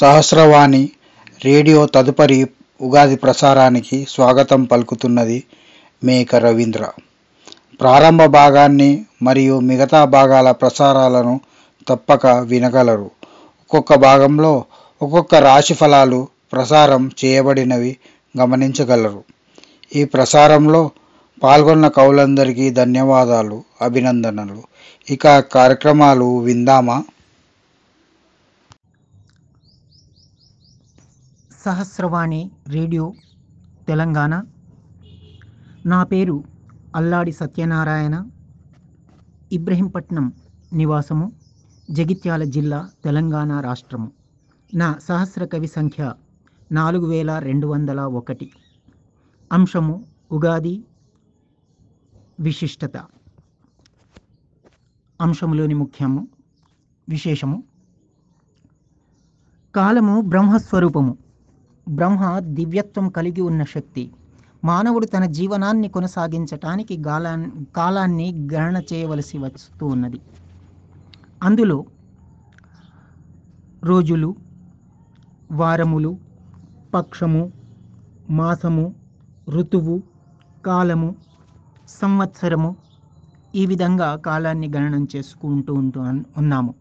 Sahasravani radio తదుపరి ఉగాది ప్రసారానికి స్వాగతం పలుకుతున్నది మేక రవీంద్ర. ప్రారంభ భాగాన్ని మరియు మిగతా భాగాల ప్రసారాలను తప్పక వినగలరు. ఒక్కొక్క భాగంలో ఒక్కొక్క రాశి ఫలాలు ప్రసారం చేయబడినవి గమనించగలరు. ఈ ప్రసారంలో పాల్గొన్న కవులందరికీ ధన్యవాదాలు అభినందనలు. ఇక కార్యక్రమాలు విందామా? సహస్రవాణి రేడియో తెలంగాణ. నా పేరు అల్లాడి సత్యనారాయణ. ఇబ్రహీంపట్నం నివాసము జగిత్యాల జిల్లా తెలంగాణ రాష్ట్రము. నా సహస్ర కవి సంఖ్య నాలుగు వేల రెండు వందల ఒకటి. అంశము ఉగాది విశిష్టత. అంశములోని ముఖ్యము విశేషము. కాలము బ్రహ్మస్వరూపము. బ్రహ్మ దివ్యత్వం కలిగి ఉన్న శక్తి. మానవుడు తన జీవనాన్ని కొనసాగించటానికి గాలా కాలాన్ని గణన చేయవలసి వస్తూ ఉన్నది. అందులో రోజులు వారములు పక్షము మాసము ఋతువు కాలము సంవత్సరము ఈ విధంగా కాలాన్ని గణనం చేసుకుంటూ ఉంటూ ఉన్నాము.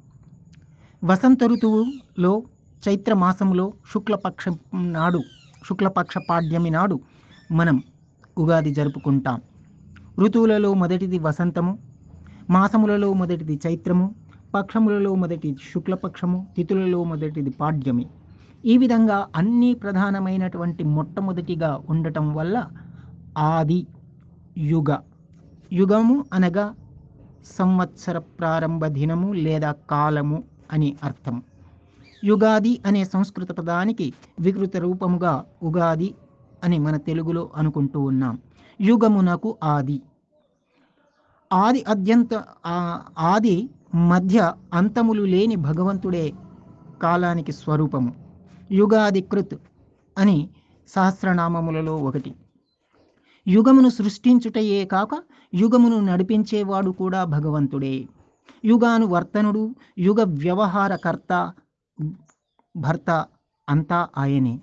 వసంత ఋతువులో చైత్ర మాసములో శుక్లపక్షం నాడు శుక్లపక్ష పాడ్యమి నాడు మనం ఉగాది జరుపుకుంటాం. ఋతువులలో మొదటిది వసంతము మాసములలో మొదటిది చైత్రము పక్షములలో మొదటి శుక్లపక్షము తిథులలో మొదటిది పాడ్యమి. ఈ విధంగా అన్ని ప్రధానమైనటువంటి మొట్టమొదటిగా ఉండటం వల్ల ఆది యుగ. యుగము అనగా సంవత్సర ప్రారంభ దినము లేదా కాలము అని అర్థం. యుగాది అనే సంస్కృత పదానికి వికృత రూపముగా ఉగాది అని మన తెలుగులో అనుకుంటూ ఉన్నాం. యుగమునకు ఆది. ఆది అద్యంత ఆది మధ్య అంతములు లేని భగవంతుడే కాలానికి స్వరూపము. యుగాది కృత్ అని సహస్రనామములలో ఒకటి. యుగమును సృష్టించుటయే కాక యుగమును నడిపించేవాడు కూడా భగవంతుడే. యుగాను వర్తనుడు యుగ వ్యవహారకర్త భర్త అంతా ఆయనే.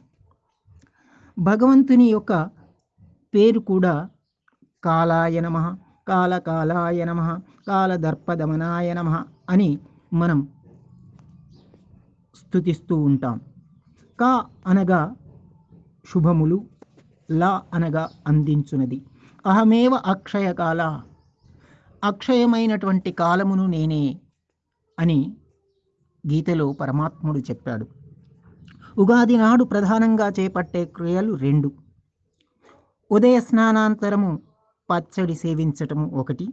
భగవంతుని యొక్క పేరు కూడా కాలాయ నమ కాలకాలాయ నమ కాలదర్పదమనాయ నమ అని మనం స్థుతిస్తూ ఉంటాం. కా అనగా శుభములు లా అనగా అందించునది. అహమేవ అక్షయకాల అక్షయమైనటువంటి కాలమును నేనే అని గీతలో పరమాత్ముడు చెప్పాడు. ఉగాది నాడు ప్రధానంగా చేపట్టే క్రియలు రెండు. ఉదయ స్నానాంతరము పచ్చడి సేవించటము ఒకటి.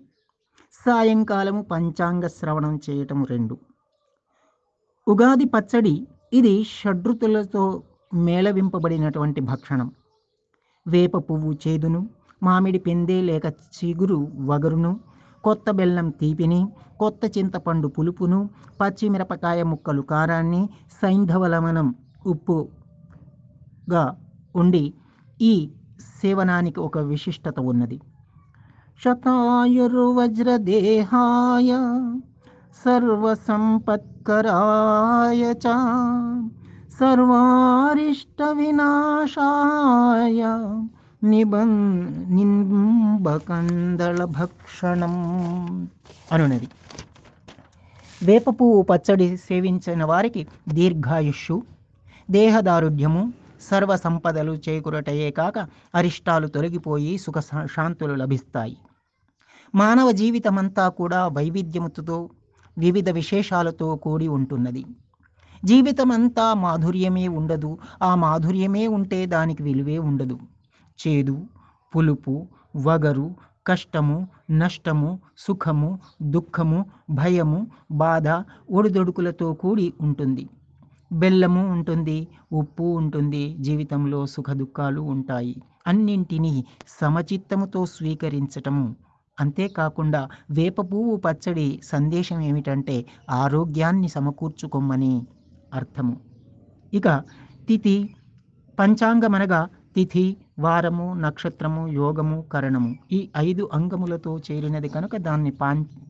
సాయంకాలము పంచాంగ శ్రవణం చేయటం రెండు. ఉగాది పచ్చడి ఇది షడ్రుతులతో మేళవింపబడినటువంటి భక్షణం. వేప పువ్వు చేదును మామిడి పెందే లేక చిగురు వగరును కొత్త బెల్లం తీపిని కొత్త చింతపండు పులుపును పచ్చిమిరపకాయ ముక్కలు కారాన్ని సైంధవలమనం ఉప్పుగా ఉండి ఈ సేవనానికి ఒక విశిష్టత ఉన్నది. శతాయుర్వజ్రదేహాయ సర్వసంపత్కరాయ చ సర్వారిష్ట వినాశాయ నిబం నింబకందళ భక్షణం అనునది. వేప పువ్వు పచ్చడి సేవించిన వారికి దీర్ఘాయుష్యు దేహదారుఢ్యము సర్వ సంపదలు చేకూరటయే కాక అరిష్టాలు తొలగిపోయి సుఖ శాంతులు లభిస్తాయి. మానవ జీవితమంతా కూడా వైవిధ్యముతో వివిధ విశేషాలతో కూడి ఉంటున్నది. జీవితమంతా మాధుర్యమే ఉండదు. ఆ మాధుర్యమే ఉంటే దానికి విలువే ఉండదు. చేదు పులుపు వగరు కష్టము నష్టము సుఖము దుఃఖము భయము బాధ ఒడిదొడుకులతో కూడి ఉంటుంది. బెల్లము ఉంటుంది ఉప్పు ఉంటుంది జీవితంలో సుఖ దుఃఖాలు ఉంటాయి. అన్నింటినీ సమచిత్తముతో స్వీకరించటము. అంతేకాకుండా వేప పువ్వు పచ్చడి సందేశం ఏమిటంటే ఆరోగ్యాన్ని సమకూర్చుకోమని అర్థము. ఇక తిథి పంచాంగమనగా తిథి వారము నక్షత్రము యోగము కరణము ఈ ఐదు అంగములతో చేరినది కనుక దాన్ని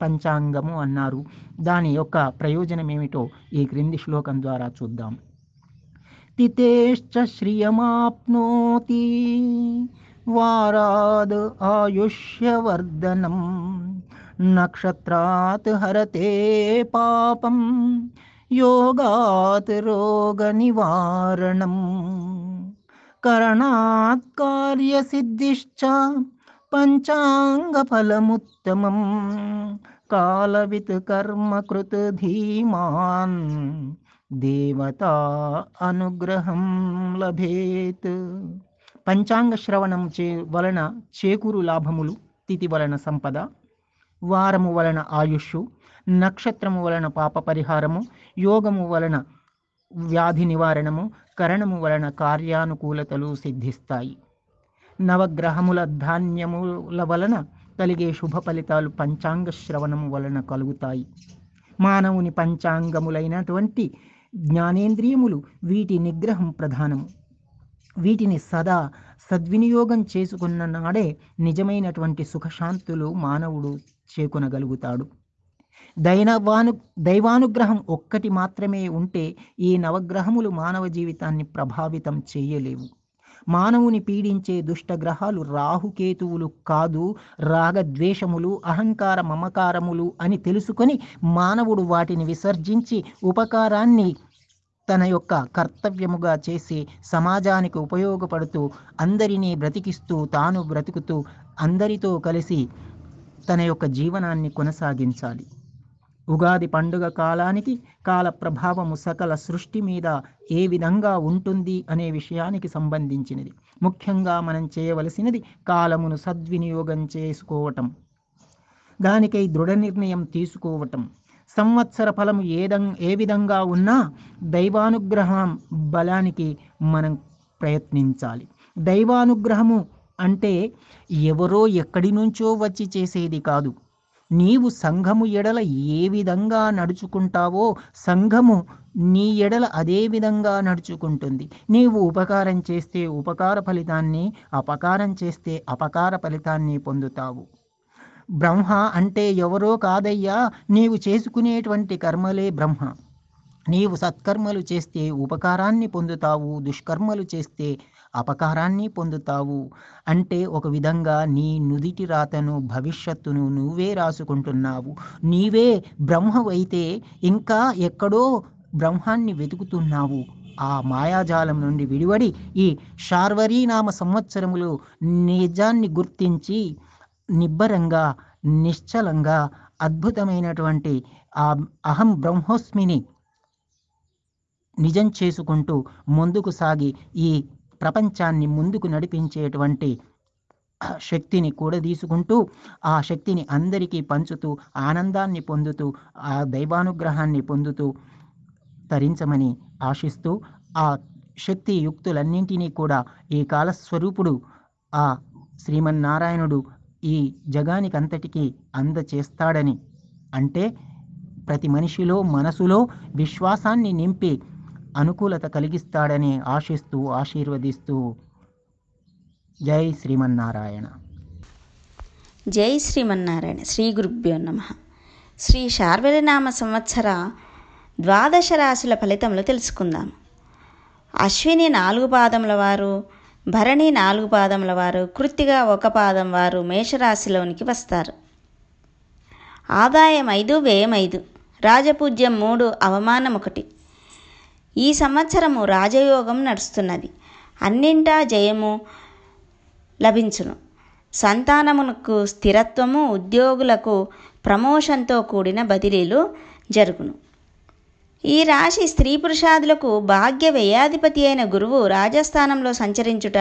పంచాంగము అన్నారు. దాని యొక్క ప్రయోజనం ఏమిటో ఈ క్రింది శ్లోకం ద్వారా చూద్దాం. తితేశ్చ శ్రియమాప్నోతి వారాద్ ఆయుష్యవర్ధనం నక్షత్రాత్ హరతే పాపం యోగాత్ రోగ నివారణం करणात् कार्यसिद्धिश्च पञ्चाङ्गफलमुत्तमं कालवित् कर्मकृत् धीमान् దేవతా అనుగ్రహం లభేత్ పంచాంగ శ్రవణం చే వలన చేకూరు లాభములు తిథి వలన సంపద వారము వలన ఆయుష్షు నక్షత్రము వలన పాప పరిహారము యోగము వలన వ్యాధి నివారణము కరణము వలన కార్యానుకూలతలు సిద్ధిస్తాయి. నవగ్రహముల ధాన్యముల వలన కలిగే శుభ ఫలితాలు పంచాంగ శ్రవణము వలన కలుగుతాయి. మానవుని పంచాంగములైనటువంటి జ్ఞానేంద్రియములు వీటి నిగ్రహం ప్రధానము. వీటిని సదా సద్వినియోగం చేసుకున్న నాడే నిజమైనటువంటి సుఖశాంతులు మానవుడు చేకొనగలుగుతాడు. దైనవాను దైవానుగ్రహం ఒక్కటి మాత్రమే ఉంటే ఈ నవగ్రహములు మానవ జీవితాన్ని ప్రభావితం చేయలేవు. మానవుని పీడించే దుష్టగ్రహాలు రాహుకేతువులు కాదు రాగద్వేషములు అహంకార మమకారములు అని తెలుసుకొని మానవుడు వాటిని విసర్జించి ఉపకారాన్ని తన యొక్క కర్తవ్యముగా చేసి సమాజానికి ఉపయోగపడుతూ అందరినీ బ్రతికిస్తూ తాను బ్రతుకుతూ అందరితో కలిసి తన యొక్క జీవనాన్ని కొనసాగించాలి. ఉగాది పండుగ కాలానికి కాల ప్రభావము సకల సృష్టి మీద ఏ విధంగా ఉంటుంది అనే విషయానికి సంబంధించినది. ముఖ్యంగా మనం చేయవలసినది కాలమును సద్వినియోగం చేసుకోవటం. దానికై దృఢ నిర్ణయం తీసుకోవటం. సంవత్సర ఫలము ఏదం ఏ విధంగా ఉన్నా దైవానుగ్రహం బలానికి మనం ప్రయత్నించాలి. దైవానుగ్రహము అంటే ఎవరో ఎక్కడి నుంచో వచ్చి చేసేది కాదు. నీవు సంఘము ఎడల ఏ విధంగా నడుచుకుంటావో సంఘము నీ ఎడల అదే విధంగా నడుచుకుంటుంది. నీవు ఉపకారం చేస్తే ఉపకార ఫలితాన్ని అపకారం చేస్తే అపకార ఫలితాన్ని పొందుతావు. బ్రహ్మ అంటే ఎవరో కాదయ్యా నీవు చేసుకునేటువంటి కర్మలే బ్రహ్మ. నీవు సత్కర్మలు చేస్తే ఉపకారాన్ని పొందుతావు దుష్కర్మలు చేస్తే అపకారాన్ని పొందుతావు. అంటే ఒక విధంగా నీ నుదిటి రాతను భవిష్యత్తును నువ్వే రాసుకుంటున్నావు. నీవే బ్రహ్మవైతే ఇంకా ఎక్కడో బ్రహ్మాన్ని వెతుకుతున్నావు. ఆ మాయాజాలం నుండి విడివడి ఈ శార్వరీనామ సంవత్సరములు నిజాన్ని గుర్తించి నిబ్బరంగా నిశ్చలంగా అద్భుతమైనటువంటి ఆ అహం బ్రహ్మోస్మిని నిజం చేసుకుంటూ ముందుకు సాగి ఈ ప్రపంచాన్ని ముందుకు నడిపించేటువంటి శక్తిని కూడా తీసుకుంటూ ఆ శక్తిని అందరికీ పంచుతూ ఆనందాన్ని పొందుతూ ఆ దైవానుగ్రహాన్ని పొందుతూ తరించమని ఆశిస్తూ ఆ శక్తి యుక్తులన్నింటినీ కూడా ఈ కాలస్వరూపుడు ఆ శ్రీమన్నారాయణుడు ఈ జగానికంతటికీ అందచేస్తాడని. అంటే ప్రతి మనిషిలో మనసులో విశ్వాసాన్ని నింపి అనుకూలత కలిగిస్తాడని ఆశిస్తూ ఆశీర్వదిస్తూ జై శ్రీమన్నారాయణ. జై శ్రీమన్నారాయణ. శ్రీ గురుభ్యో నమ. శ్రీ శార్వరినామ సంవత్సర ద్వాదశ రాశుల ఫలితంలో తెలుసుకుందాం. అశ్విని నాలుగు పాదముల వారు భరణి నాలుగు పాదముల వారు కృత్తిగా ఒక పాదం వారు మేషరాశిలోనికి వస్తారు. ఆదాయం ఐదు వ్యయం ఐదు. రాజపూజ్యం మూడు అవమానం ఒకటి. ఈ సంవత్సరము రాజయోగం నడుస్తున్నది. అన్నింటా జయము లభించును. సంతానమునకు స్థిరత్వము ఉద్యోగులకు ప్రమోషన్తో కూడిన బదిలీలు జరుగును. ఈ రాశి స్త్రీ పురుషాదులకు భాగ్య వ్యయాధిపతి అయిన గురువు రాజస్థానంలో సంచరించుట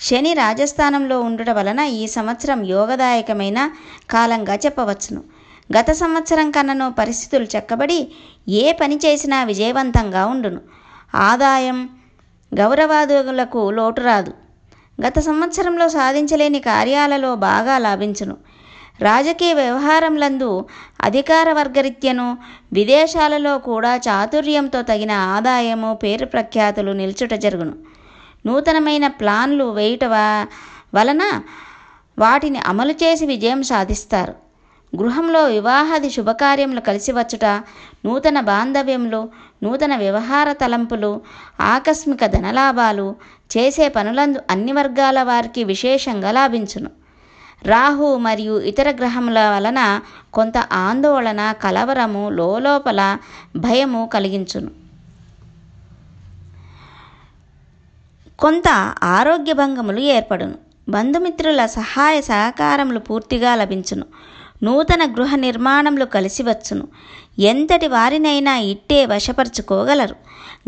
శని రాజస్థానంలో ఉండుట వలన ఈ సంవత్సరం యోగదాయకమైన కాలంగా చెప్పవచ్చును. గత సంవత్సరం కన్నను పరిస్థితులు చక్కబడి ఏ పని చేసినా విజయవంతంగా ఉండును. ఆదాయం గౌరవాదులకు లోటు రాదు. గత సంవత్సరంలో సాధించలేని కార్యాలలో బాగా లాభించును. రాజకీయ వ్యవహారంలందు అధికార వర్గరీత్యను విదేశాలలో కూడా చాతుర్యంతో తగిన ఆదాయము పేరు ప్రఖ్యాతులు నిల్చుట జరుగును. నూతనమైన ప్లాన్లు వేయుట వలన వాటిని అమలు చేసి విజయం సాధిస్తారు. గృహంలో వివాహాది శుభకార్యములు కలిసి వచ్చుట నూతన బాంధవ్యములు నూతన వ్యవహార తలంపులు ఆకస్మిక ధనలాభాలు చేసే పనులందు అన్ని వర్గాల వారికి విశేషంగా లాభించును. రాహు మరియు ఇతర గ్రహముల వలన కొంత ఆందోళన కలవరము లోపల భయము కలిగించును. కొంత ఆరోగ్య భంగములు ఏర్పడును. బంధుమిత్రుల సహాయ సహకారములు పూర్తిగా లభించును. నూతన గృహ నిర్మాణములు కలిసి వచ్చును. ఎంతటి వారినైనా ఇట్టే వశపరుచుకోగలరు.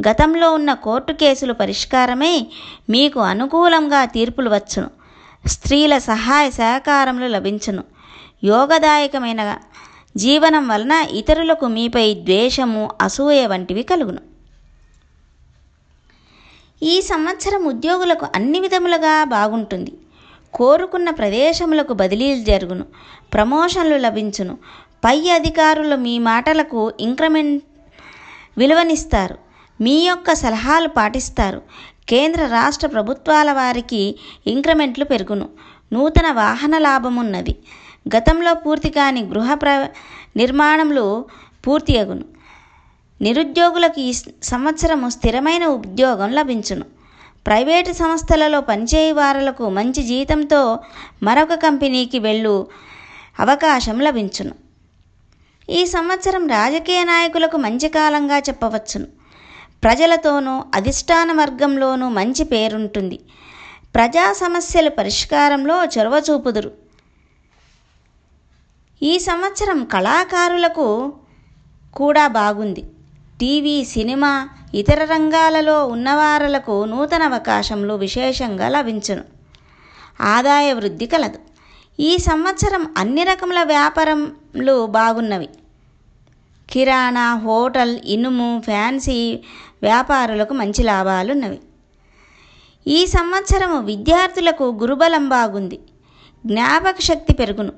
గతంలో ఉన్న కోర్టు కేసులు పరిష్కారమై మీకు అనుకూలంగా తీర్పులు వచ్చును. స్త్రీల సహాయ సహకారములు లభించును. యోగదాయకమైన జీవనం వలన ఇతరులకు మీపై ద్వేషము అసూయ వంటివి కలుగును. ఈ సంవత్సరం ఉద్యోగులకు అన్ని విధములుగా బాగుంటుంది. కోరుకున్న ప్రదేశములకు బదిలీలు జరుగును ప్రమోషన్లు లభించును. పై అధికారులు మీ మాటలకు ఇంక్రిమెంట్ విలువనిస్తారు మీ యొక్క సలహాలు పాటిస్తారు. కేంద్ర రాష్ట్ర ప్రభుత్వాల వారికి ఇంక్రిమెంట్లు పెరుగును. నూతన వాహన లాభమున్నది. గతంలో పూర్తి కాని గృహ ప్ర నిర్మాణములు పూర్తి అగును. నిరుద్యోగులకు ఈ సంవత్సరము స్థిరమైన ఉద్యోగం లభించును. ప్రైవేటు సంస్థలలో పనిచేయు వారులకు మంచి జీతంతో మరొక కంపెనీకి వెళ్ళు అవకాశం లభించును. ఈ సంవత్సరం రాజకీయ నాయకులకు మంచి కాలంగా చెప్పవచ్చును. ప్రజలతోనూ అధిష్టాన వర్గంలోనూ మంచి పేరుంటుంది. ప్రజా సమస్యల పరిష్కారంలో చొరవ చూపుదురు. ఈ సంవత్సరం కళాకారులకు కూడా బాగుంది. టీవీ సినిమా ఇతర రంగాలలో ఉన్నవారలకు నూతన అవకాశములు విశేషంగా లభించును. ఆదాయ వృద్ధి కలదు. ఈ సంవత్సరం అన్ని రకముల వ్యాపారంలు బాగున్నవి. కిరాణా హోటల్ ఇనుము ఫ్యాన్సీ వ్యాపారులకు మంచి లాభాలున్నవి. ఈ సంవత్సరము విద్యార్థులకు గురుబలం బాగుంది. జ్ఞాపక శక్తి పెరుగును.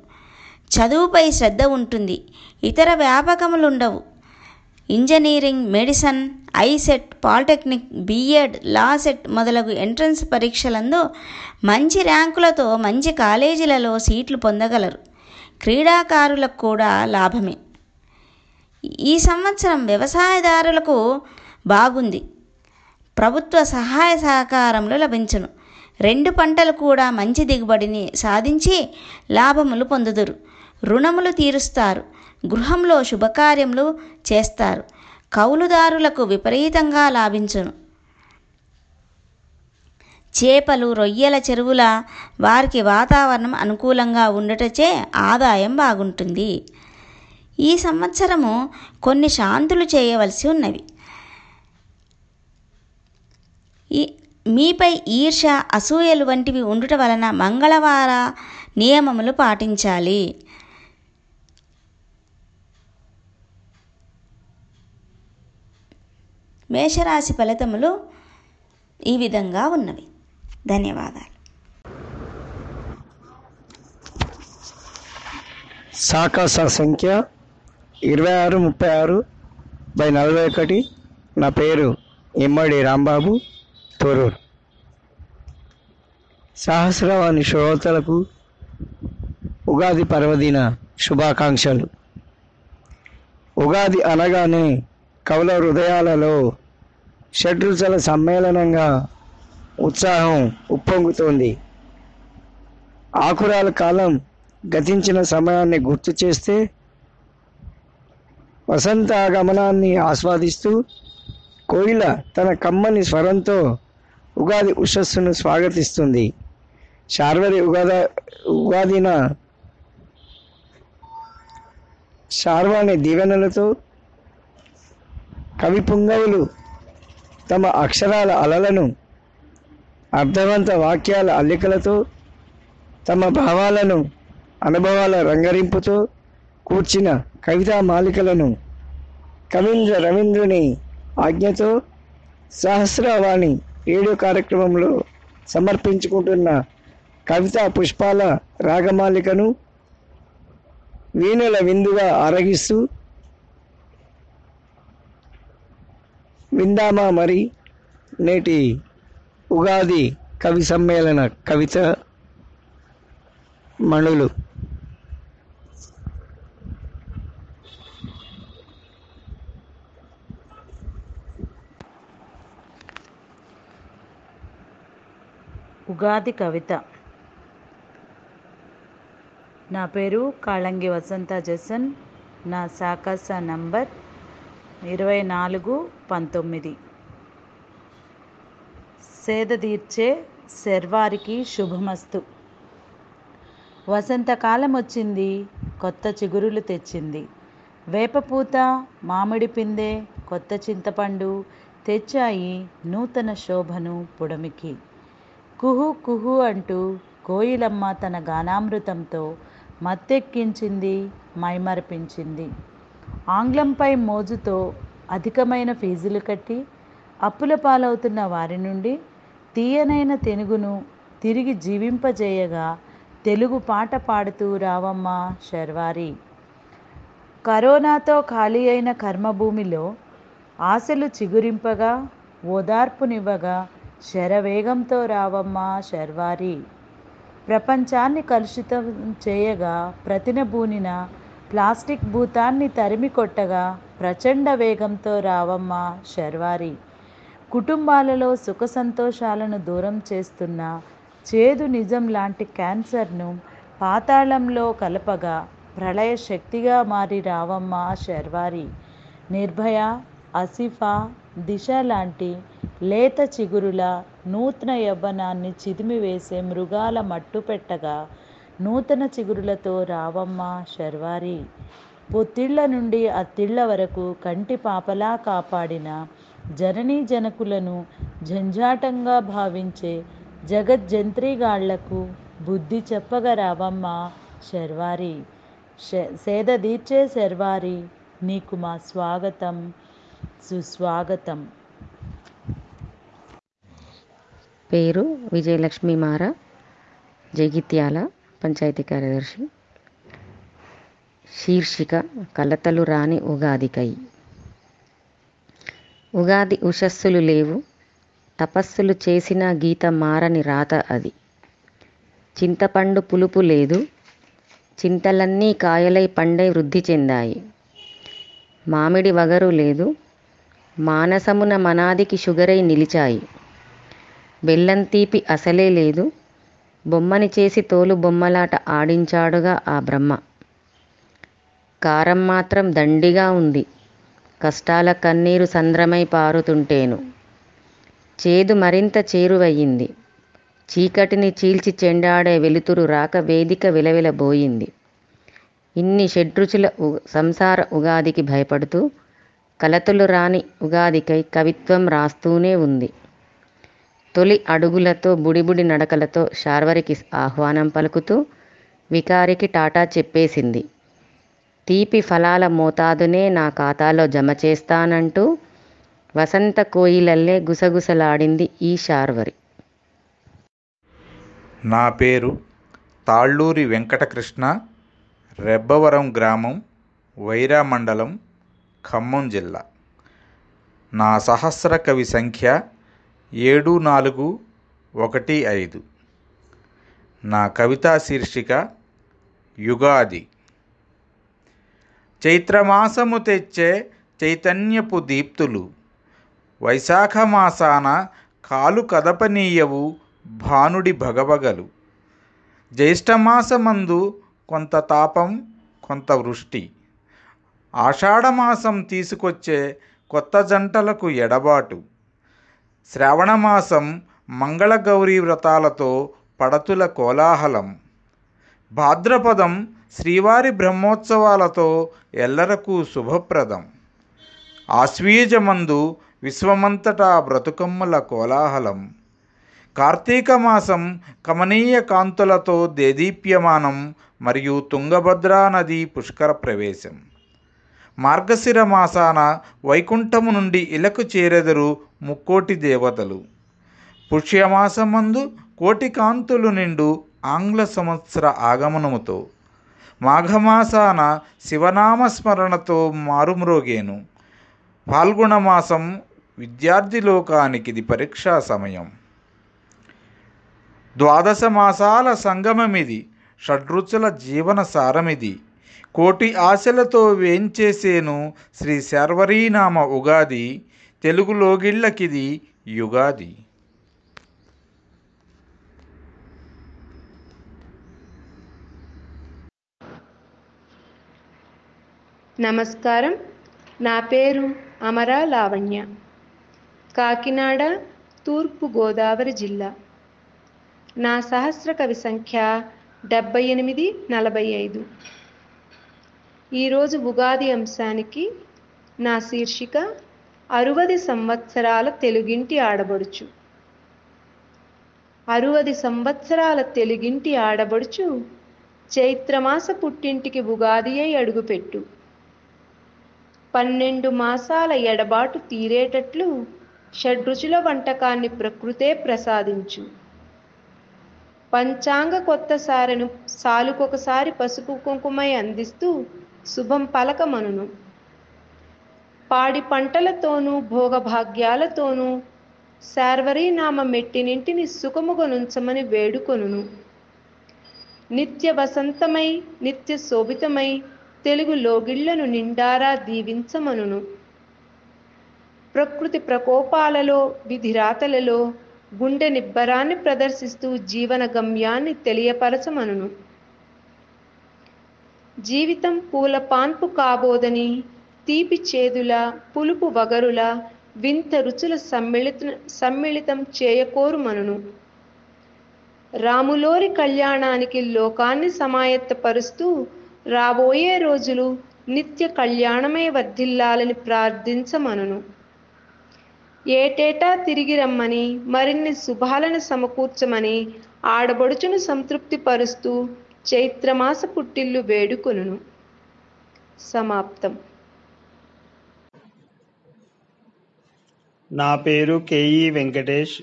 చదువుపై శ్రద్ధ ఉంటుంది. ఇతర వ్యాపకములు ఉండవు engineering medicine ICET polytechnic BEd law set మొదలగు ఎంట్రన్స్ పరీక్షలందు మంచి ర్యాంకులతో మంచి కాలేజీలలో సీట్లు పొందగలరు. క్రీడాకారులకు కూడా లాభమే. ఈ సంవత్సరం వ్యవసాయదారులకు బాగుంది. ప్రభుత్వ సహాయ సహకారములు లభించును. రెండు పంటలు కూడా మంచి దిగుబడిని సాధించి లాభములు పొందుదురు. రుణములు తీరుస్తారు. గృహంలో శుభకార్యములు చేస్తారు. కౌలుదారులకు విపరీతంగా లాభించును. చేపలు రొయ్యల చెరువుల వారికి వాతావరణం అనుకూలంగా ఉండటచే ఆదాయం బాగుంటుంది. ఈ సంవత్సరము కొన్ని శాంతులు చేయవలసి ఉన్నవి. ఈ మీపై ఈర్ష అసూయలు వంటివి ఉండుట వలన మంగళవార నియమములు పాటించాలి. మేషరాశి ఫలితములు ఈ విధంగా ఉన్నవి. ధన్యవాదాలు. సాకాస సంఖ్య ఇరవై ఆరు ముప్పై ఆరు బై నలభై ఒకటి నా పేరు ఇమ్మడి రాంబాబు తొరూరు. సహస్రవాణి శ్రోతలకు ఉగాది పర్వదిన శుభాకాంక్షలు. ఉగాది అనగానే కవుల హృదయాలలో షడ్రుచుల సమ్మేళనంగా ఉత్సాహం ఉప్పొంగుతోంది. ఆకురాల కాలం గతించిన సమయాన్ని గుర్తు చేస్తే వసంత గమనాన్ని ఆస్వాదిస్తూ కోయిల తన కమ్మని స్వరంతో ఉగాది ఉషస్సును స్వాగతిస్తుంది. శార్వరి ఉగాద ఉగాదిన శార్వాణి దీవెనలతో కవి పుంగవులు తమ అక్షరాల అలలను అర్థవంత వాక్యాల అల్లికలతో తమ భావాలను అనుభవాల రంగరింపుతో కూర్చిన కవితా మాలికలను కవీంద్ర రవీంద్రుని ఆజ్ఞతో సహస్రవాణి రేడియో కార్యక్రమంలో సమర్పించుకుంటున్న కవితా పుష్పాల రాగమాలికను వీణుల విందుగా ఆరగిస్తూ విందామా మరి? నేటి ఉగాది కవి సమ్మేళన కవిత మణులు. ఉగాది కవిత. నా పేరు కాళంగి వసంత జసన్. నా సాకస నంబర్ ఇరవై నాలుగు పంతొమ్మిది. సేద తీర్చే శర్వారికి శుభమస్తు. వసంతకాలం వచ్చింది కొత్త చిగురులు తెచ్చింది. వేపపూత మామిడి పిందె కొత్త చింతపండు తెచ్చాయి నూతన శోభను పుడమికి. కుహు కుహు అంటూ కోయిలమ్మ తన గానామృతంతో మత్తెక్కించింది మైమరపించింది. ఆంగ్లంపై మోజుతో అధికమైన ఫీజులు కట్టి అప్పుల పాలవుతున్న వారి నుండి తీయనైన తెనుగును తిరిగి జీవింపజేయగా తెలుగు పాట పాడుతూ రావమ్మ శర్వారి. కరోనాతో ఖాళీ అయిన కర్మభూమిలో ఆశలు చిగురింపగా ఓదార్పునివ్వగా శరవేగంతో రావమ్మ శర్వారి. ప్రపంచాన్ని కలుషితం చేయగా ప్రతినబూనిన ప్లాస్టిక్ భూతాన్ని తరిమి కొట్టగా ప్రచండ వేగంతో రావమ్మ శర్వారి. కుటుంబాలలో సుఖ సంతోషాలను దూరం చేస్తున్న చేదు నిజం లాంటి క్యాన్సర్ను పాతాళంలో కలపగా ప్రళయ శక్తిగా మారి రావమ్మ శర్వారి. నిర్భయ అసిఫా దిశ లాంటి లేత చిగురుల నూతన యవ్వనాన్ని చిదిమివేసే మృగాల మట్టు పెట్టగా నూతన చిగురులతో రావమ్మ శర్వారి. పొత్తిళ్ళ నుండి అత్తిళ్ళ వరకు కంటి పాపలా కాపాడిన జననీ జనకులను జంజాటంగా భావించే జగజ్జంత్రిగాళ్ళకు బుద్ధి చెప్పగ రావమ్మ శర్వారి. సేద తీర్చే శర్వారి నీకు మా స్వాగతం సుస్వాగతం. పేరు విజయలక్ష్మి మారా జగిత్యాల. పంచాయతీ కార్యదర్శి. శీర్షిక కలతలు రాని ఉగాదికై. ఉగాది ఉషస్సులు లేవు. తపస్సులు చేసిన గీత మారని రాత అది. చింతపండు పులుపు లేదు. చింతలన్నీ కాయలై పండై వృద్ధి చెందాయి. మామిడి వగరు లేదు. మానసమున మనాదికి షుగరై నిలిచాయి. బెల్లం తీపి అసలే లేదు. బొమ్మని చేసి తోలు బొమ్మలాట ఆడించాడుగా ఆ బ్రహ్మ. కారం మాత్రం దండిగా ఉంది. కష్టాల కన్నీరు సంద్రమై పారుతుంటేను. చేదు మరింత చేరువయ్యింది. చీకటిని చీల్చి చెండాడే వెలుతురు రాక వేదిక విలవిలబోయింది. ఇన్ని షడ్రుచుల సంసార ఉగాదికి భయపడుతూ కలతులు రాని ఉగాదికై కవిత్వం రాస్తూనే ఉంది. తొలి అడుగులతో బుడిబుడి నడకలతో శార్వరికి ఆహ్వానం పలుకుతూ వికారికి టాటా చెప్పేసింది. తీపి ఫలాల మోతాదునే నా ఖాతాలో జమ చేస్తానంటూ వసంత కోయిలల్లే గుసగుసలాడింది ఈ శార్వరి. నా పేరు తాళ్ళూరి వెంకటకృష్ణ రెబ్బవరం గ్రామం వైరా మండలం ఖమ్మం జిల్లా. నా సహస్ర కవి సంఖ్య ఏడు నాలుగు ఒకటి ఐదు. నా కవితా శీర్షిక యుగాది. చైత్రమాసము తెచ్చే చైతన్యపు దీప్తులు. వైశాఖ మాసాన కాలు కదపనీయవు భానుడి భగభగలు జ్యేష్ఠమాసమందు కొంత తాపం కొంత వృష్టి. ఆషాఢమాసం తీసుకొచ్చే కొత్త జంటలకు ఎడబాటు. శ్రావణమాసం మంగళగౌరీ వ్రతాలతో పడతుల కోలాహలం. భాద్రపదం శ్రీవారి బ్రహ్మోత్సవాలతో ఎల్లరకు శుభప్రదం. ఆశ్వీజమందు విశ్వమంతటా బ్రతుకమ్మల కోలాహలం. కార్తీక మాసం కమనీయ కాంతులతో దేదీప్యమానం మరియు తుంగభద్రా నది పుష్కర ప్రవేశం. మార్గశిర మాసాన వైకుంఠము నుండి ఇలకు చేరెదరు ముక్కోటి దేవతలు. పుష్యమాసమందు కోటి కాంతులు నిండు ఆంగ్ల సంవత్సర ఆగమనముతో మాఘమాసాన శివనామస్మరణతో మారుమ్రోగేను. ఫాల్గుణమాసం విద్యార్థి లోకానికి ఇది పరీక్షా సమయం. ద్వాదశ మాసాల సంగమమిది షడ్రుచుల జీవన సారమిది. కోటి ఆశలతో వేంచేసేను శ్రీ శర్వరీనామ ఉగాది తెలుగులోగిళ్ళకిది యుగాది. నమస్కారం. నా పేరు అమరా లావణ్య. కాకినాడ తూర్పు గోదావరి జిల్లా. నా సహస్ర కవి సంఖ్య డెబ్బై ఎనిమిది నలభై ఐదు. ఈరోజు ఉగాది అంశానికి నా శీర్షిక అరువది సంవత్సరాల తెలుగింటి ఆడబడుచు. అరువది సంవత్సరాల తెలుగింటి ఆడబడుచు చైత్రమాస పుట్టింటికి ఉగాది అయి అడుగుపెట్టు. పన్నెండు మాసాల ఎడబాటు తీరేటట్లు షడ్రుచుల వంటకాన్ని ప్రకృతే ప్రసాదించు. పంచాంగ కొత్త సారెను సాలుకొకసారి పసుపు కుంకుమై అందిస్తూ శుభం పలకమనును. పాడి పంటలతోనూ భోగభాగ్యాలతోనూ శార్వరీనామ మెట్టినింటిని సుఖముగనుంచమని వేడుకొనును. నిత్య వసంతమై నిత్య శోభితమై తెలుగు లోగిళ్ళను నిండారా దీవించమనును. ప్రకృతి ప్రకోపాలలో విధిరాతలలో గుండె నిబ్బరాన్ని ప్రదర్శిస్తూ జీవన గమ్యాన్ని తెలియపరచమనును. జీవితం పూల పాన్పు కాబోదని తీపి చేదుల పులుపు వగరుల వింత రుచుల సమ్మిళిత సమ్మిళితం చేయకోరుమనును రాములోరి కళ్యాణానికి లోకాన్ని సమాయత్తపరుస్తూ రాబోయే రోజులు నిత్య కళ్యాణమే వర్ధిల్లాలని ప్రార్థించమనును ఏటేటా తిరిగి రమ్మని మరిన్ని శుభాలను సమకూర్చమని ఆడబడుచును సంతృప్తిపరుస్తూ చైత్రమాస పుట్టిల్లు వేడుకొను సమాప్తం. నా పేరు కేఈ వెంకటేష్.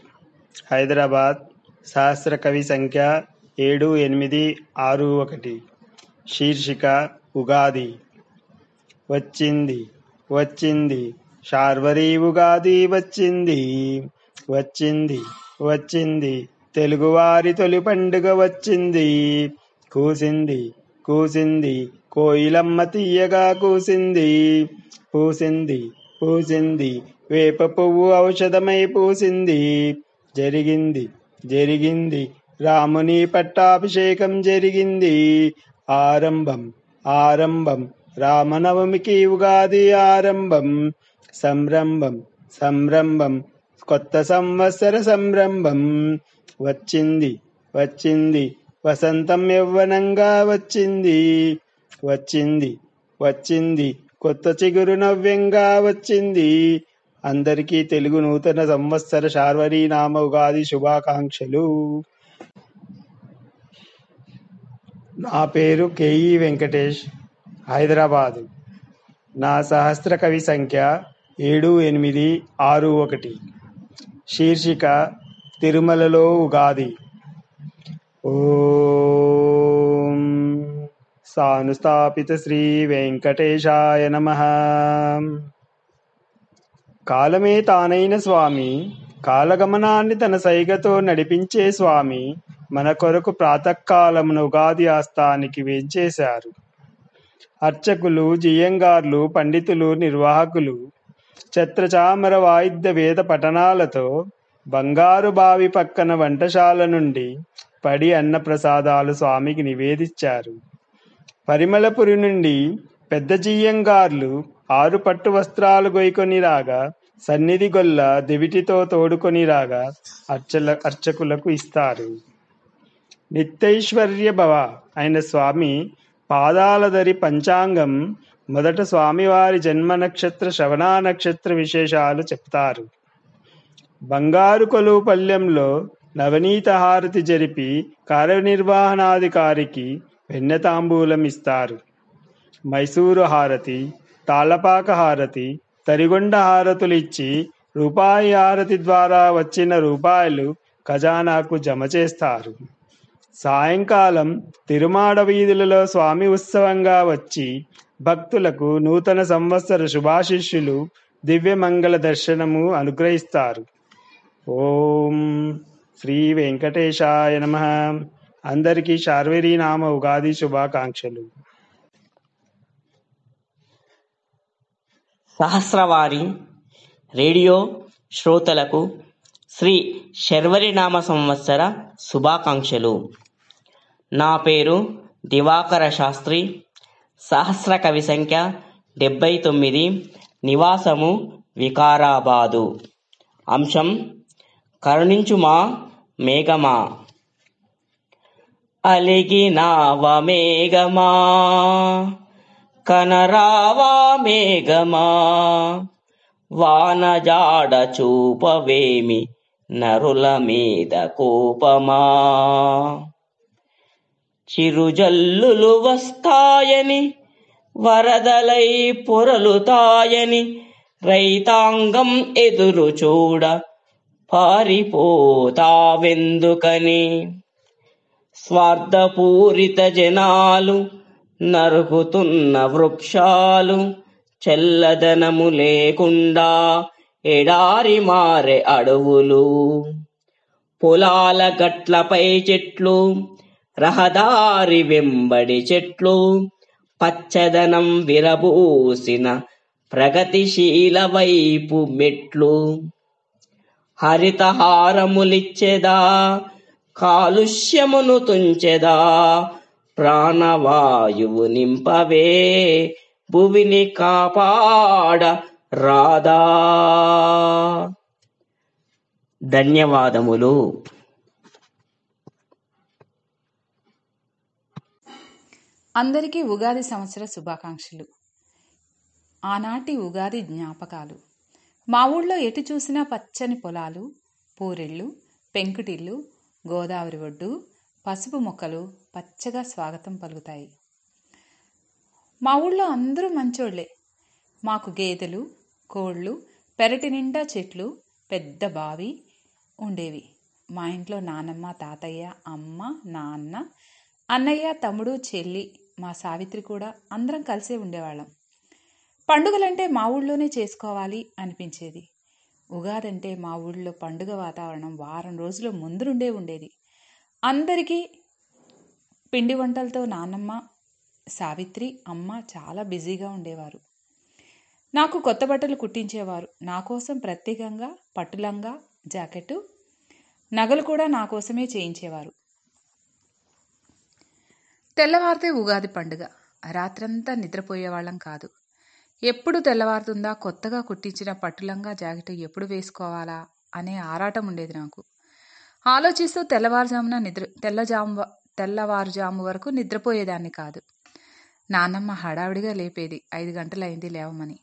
హైదరాబాద్ సహస్ర కవి సంఖ్య ఏడు ఎనిమిది ఆరు ఒకటి. శీర్షిక ఉగాది. వచ్చింది వచ్చింది. శార్వరి ఉగాది వచ్చింది. వచ్చింది వచ్చింది. తెలుగువారి తొలి పండుగ వచ్చింది. కూసింది కూసింది కోయిలమ్మ తీయగా కూసింది. పూసింది పూసింది వేప పువ్వు ఔషధమై పూసింది. జరిగింది జరిగింది రాముని పట్టాభిషేకం జరిగింది. ఆరంభం ఆరంభం రామనవమికి ఉగాది ఆరంభం. సంరంభం సంరంభం కొత్త సంవత్సర సంరంభం. వచ్చింది వచ్చింది వసంతం యవ్వనంగా వచ్చింది. వచ్చింది వచ్చింది. కొత్త చిగురు నవ్యంగా వచ్చింది. అందరికీ తెలుగు నూతన సంవత్సర శార్వరి నామ ఉగాది శుభాకాంక్షలు. నా పేరు కేఈ వెంకటేష్ హైదరాబాదు. నా సహస్ర కవి సంఖ్య ఏడు ఎనిమిది ఆరు ఒకటి. శీర్షిక తిరుమలలో ఉగాది. ఓం సానుస్థాపిత శ్రీ వెంకటేశాయ నమ. కాలమే తానైన స్వామి కాలగమనాన్ని తన సైగతో నడిపించే స్వామి మన కొరకు ప్రాతకాలమున ఉగాది ఆస్థానికి వేంచేశారు. అర్చకులు జియంగార్లు పండితులు నిర్వాహకులు ఛత్రచామర వాయిద్య వేద పఠనాలతో బంగారు బావి పక్కన వంటశాల నుండి పడి అన్న ప్రసాదాలు స్వామికి నివేదించారు. పరిమళపురి నుండి పెద్ద జియ్యంగార్లు ఆరు పట్టు వస్త్రాలు గొయ్కొని రాగా సన్నిధి గొల్ల దివిటితో తోడుకొని రాగా అర్చల అర్చకులకు ఇస్తారు. నిత్యైశ్వర్య భవ అయిన స్వామి పాదాలదరి పంచాంగం మొదట స్వామివారి జన్మ నక్షత్ర శ్రవణ నక్షత్ర విశేషాలు చెప్తారు. బంగారు కొలువు పల్లెంలో నవనీత హారతి జరిపి కార్యనిర్వహణాధికారికి వెన్నతాంబూలం ఇస్తారు మైసూరు హారతి తాళపాక హారతి తరిగొండ హారతులు ఇచ్చి రూపాయి హారతి ద్వారా వచ్చిన రూపాయలు ఖజానాకు జమ చేస్తారు. సాయంకాలం తిరుమాడ వీధులలో స్వామి ఉత్సవంగా వచ్చి భక్తులకు నూతన సంవత్సర శుభాశిష్యులు దివ్యమంగళ దర్శనము అనుగ్రహిస్తారు. ఓం శ్రీ వెంకటేశాయ నమ. అందరికీ శార్వరి నామ ఉగాది శుభాకాంక్షలు. సహస్రవారి రేడియో శ్రోతలకు శ్రీ శర్వరినామ సంవత్సర శుభాకాంక్షలు. నా పేరు దివాకర శాస్త్రి. సహస్ర కవి సంఖ్య డెబ్బై తొమ్మిది. నివాసము వికారాబాదు. అంశం కరుణించుమా మేఘమా? అలిగినావ మేఘమా? కనరావా మేఘమా? వానజాడ చూపవేమి నరుల మీద కోపమా? చిరుజల్లులు వస్తాయని వరదలై పొరలుతాయని రైతాంగం ఎదురు చూడ పారిపోతావెందుకని? స్వార్థపూరిత జనాలు నరుకుతున్న వృక్షాలు చల్లదనము లేకుండా ఎడారి మారే అడవులు. పొలాల గట్లపై చెట్లు రహదారి వెంబడి చెట్లు పచ్చదనం విరబూసిన ప్రగతిశీల వైపు మెట్లు. హరితహారములిచ్చెదా కాలుష్యమును తుంచెదా ప్రాణవాయువు నింపవే భువిని కాపాడ రాదా. ధన్యవాదములు. అందరికీ ఉగాది సంవత్సర శుభాకాంక్షలు. ఆనాటి ఉగాది జ్ఞాపకాలు. మా ఊళ్ళో ఎటు చూసినా పచ్చని పొలాలు పూరెళ్ళు పెంకుటిల్లు గోదావరి ఒడ్డు పసుపు మొక్కలు పచ్చగా స్వాగతం పలుకుతాయి. మా ఊళ్ళో అందరూ మంచోళ్ళే. మాకు గేదెలు కోళ్ళు పెరటి నిండా చెట్లు పెద్ద బావి ఉండేవి. మా ఇంట్లో నానమ్మ తాతయ్య అమ్మ నాన్న అన్నయ్య తమ్ముడు చెల్లి మా సావిత్రి కూడా అందరం కలిసే ఉండేవాళ్ళం. పండుగలంటే మా ఊళ్ళోనే చేసుకోవాలి అనిపించేది. ఉగాదంటే మా ఊళ్ళో పండుగ వాతావరణం వారం రోజుల ముందు నుండే ఉండేది. అందరికీ పిండి వంటలతో నాన్నమ్మ సావిత్రి అమ్మ చాలా బిజీగా ఉండేవారు. నాకు కొత్త బట్టలు కుట్టించేవారు. నా కోసం ప్రత్యేకంగా పట్టులంగా జాకెట్టు నగలు కూడా నా కోసమే చేయించేవారు. తెల్లవారితే ఉగాది పండుగ. రాత్రంతా నిద్రపోయేవాళ్ళం కాదు. ఎప్పుడు తెల్లవారుతుందా కొత్తగా కుట్టించిన పట్టులంగా జాకెట్ ఎప్పుడు వేసుకోవాలా అనే ఆరాటం ఉండేది నాకు. ఆలోచిస్తూ తెల్లవారుజామున నిద్ర తెల్లజాము తెల్లవారుజాము వరకు నిద్రపోయేదాన్ని కాదు. నాన్నమ్మ హడావిడిగా లేపేది ఐదు గంటలైంది లేవమని.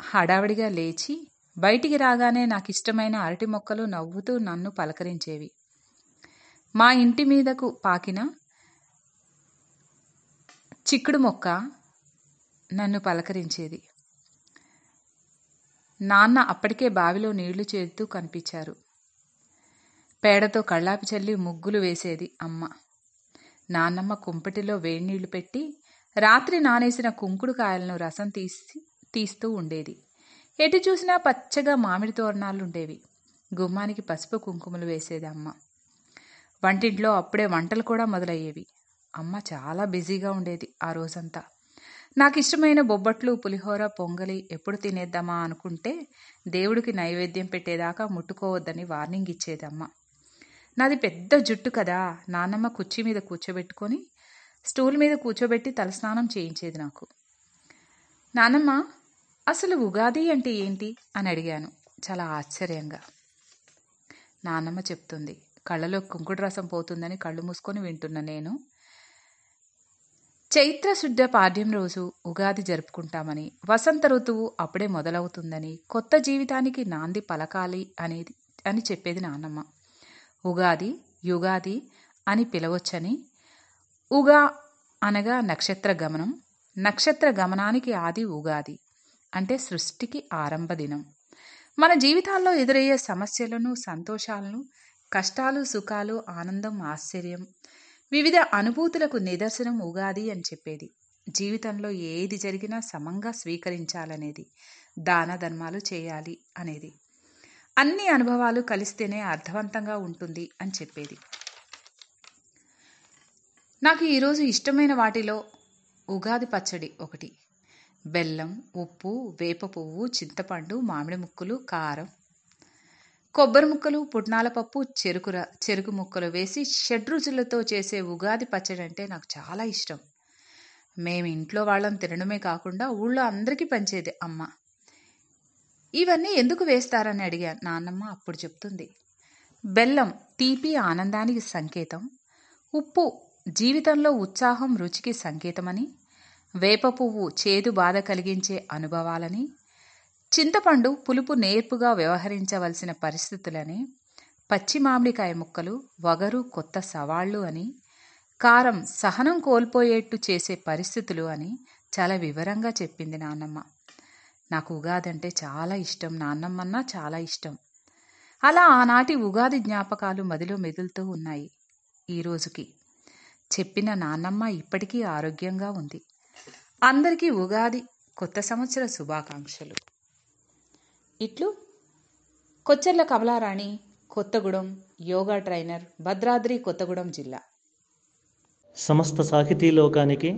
హడావిడిగా లేచి బయటికి రాగానే నాకు ఇష్టమైన అరటి మొక్కలు నవ్వుతూ నన్ను పలకరించేవి. మా ఇంటి మీదకు పాకిన చిక్కుడు మొక్క నన్ను పలకరించేది. నాన్న అప్పటికే బావిలో నీళ్ళు చేరుతూ కనిపించారు. పేడతో కళ్ళాపి చల్లి ముగ్గులు వేసేది అమ్మ. నాన్నమ్మ కుంపటిలో వేడినీళ్ళు పెట్టి రాత్రి నానేసిన కుంకుడు కాయలను రసం తీసి తీస్తూ ఉండేది. ఎటు చూసినా పచ్చగా మామిడి తోరణాలు ఉండేవి గుమ్మానికి పసుపు కుంకుమలు వేసేది అమ్మ. వంటింట్లో అప్పుడే వంటలు కూడా మొదలయ్యేవి. అమ్మ చాలా బిజీగా ఉండేది ఆ రోజంతా. నాకు ఇష్టమైన బొబ్బట్లు పులిహోర పొంగలి ఎప్పుడు తినేద్దామా అనుకుంటే దేవుడికి నైవేద్యం పెట్టేదాకా ముట్టుకోవద్దని వార్నింగ్ ఇచ్చేదమ్మ. నాది పెద్ద జుట్టు కదా నాన్నమ్మ కుర్చీ మీద కూర్చోబెట్టుకొని స్టూల్ మీద కూర్చోబెట్టి తలస్నానం చేయించేది నాకు. నానమ్మ అసలు ఉగాది అంటే ఏంటి? అని అడిగాను చాలా ఆశ్చర్యంగా. నాన్నమ్మ చెప్తుంది కళ్ళలో కుంకుడు రసం పోతుందని కళ్ళు మూసుకొని వింటున్న నేను. చైత్ర శుద్ధ పాడ్యం రోజు ఉగాది జరుపుకుంటామని వసంత ఋతువు అప్పుడే మొదలవుతుందని కొత్త జీవితానికి నాంది పలకాలి అనేది అని చెప్పేది నాన్నమ్మ ఉగాది యుగాది అని పిలవచ్చని ఉగా అనగా నక్షత్ర గమనం. నక్షత్ర గమనానికి ఆది ఉగాది అంటే సృష్టికి ఆరంభ దినం. మన జీవితాల్లో ఎదురయ్యే సమస్యలను సంతోషాలను కష్టాలు సుఖాలు ఆనందం ఆశ్చర్యం వివిధ అనుభూతులకు నిదర్శనం ఉగాది అని చెప్పేది. జీవితంలో ఏది జరిగినా సమంగా స్వీకరించాలనేది దాన ధర్మాలు చేయాలి అనేది. అన్ని అనుభవాలు కలిస్తేనే అర్థవంతంగా ఉంటుంది అని చెప్పేది. నాకు ఈరోజు ఇష్టమైన వాటిలో ఉగాది పచ్చడి ఒకటి. బెల్లం ఉప్పు వేప పువ్వు చింతపండు మామిడి ముక్కలు కారం కొబ్బరి ముక్కలు పుట్నాల పప్పు చెరుకు చెరుకు ముక్కలు వేసి షడ్రుచులతో చేసే ఉగాది పచ్చడి అంటే నాకు చాలా ఇష్టం. మేము ఇంట్లో వాళ్ళం తినడమే కాకుండా ఊళ్ళో అందరికీ పంచేది అమ్మ. ఇవన్నీ ఎందుకు వేస్తారని అడిగాను నాన్నమ్మ అప్పుడు చెప్తుంది. బెల్లం తీపి ఆనందానికి సంకేతం. ఉప్పు జీవితంలో ఉత్సాహం రుచికి సంకేతమని. వేప పువ్వు చేదు బాధ కలిగించే అనుభవాలని. చింతపండు పులుపు నేర్పుగా వ్యవహరించవలసిన పరిస్థితులని పచ్చి మామిడికాయ ముక్కలు వగరు కొత్త సవాళ్ళు అని కారం సహనం కోల్పోయేట్టు చేసే పరిస్థితులు అని చాలా వివరంగా చెప్పింది నాన్నమ్మ. నాకు ఉగాది అంటే చాలా ఇష్టం నాన్నమ్మన్నా చాలా ఇష్టం. అలా ఆనాటి ఉగాది జ్ఞాపకాలు మదిలో మెదులుతూ ఉన్నాయి. ఈ రోజుకి చెప్పిన నాన్నమ్మ ఇప్పటికీ ఆరోగ్యంగా ఉంది. అందరికీ ఉగాది కొత్త సంవత్సర శుభాకాంక్షలు. ఇట్లు కొచ్చెర్ల కమలారాణి కొత్తగూడెం యోగా ట్రైనర్ భద్రాద్రి కొత్తగూడెం జిల్లా. సమస్త సాహితీ లోకానికి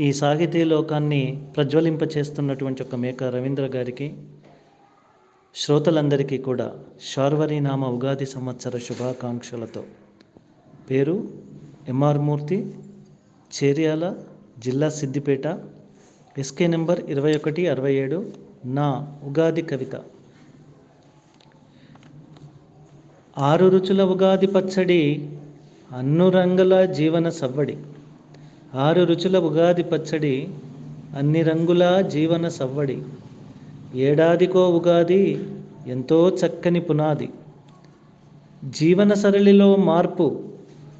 ఈ సాహితీ లోకాన్ని ప్రజ్వలింపచేస్తున్నటువంటి ఒక మేక రవీంద్ర గారికి శ్రోతలందరికీ కూడా శార్వరీనామ ఉగాది సంవత్సర శుభాకాంక్షలతో. పేరు ఎంఆర్ మూర్తి చేర్యాల జిల్లా సిద్దిపేట ఎస్కే నెంబర్ ఇరవై ఒకటి అరవై ఏడు నా ఉగాది కవిత. ఆరు రుచుల ఉగాది పచ్చడి అన్ను రంగుల జీవన సవ్వడి. ఆరు రుచుల ఉగాది పచ్చడి అన్ని రంగుల జీవన సవ్వడి. ఏడాదికో ఉగాది ఎంతో చక్కని పునాది. జీవన సరళిలో మార్పు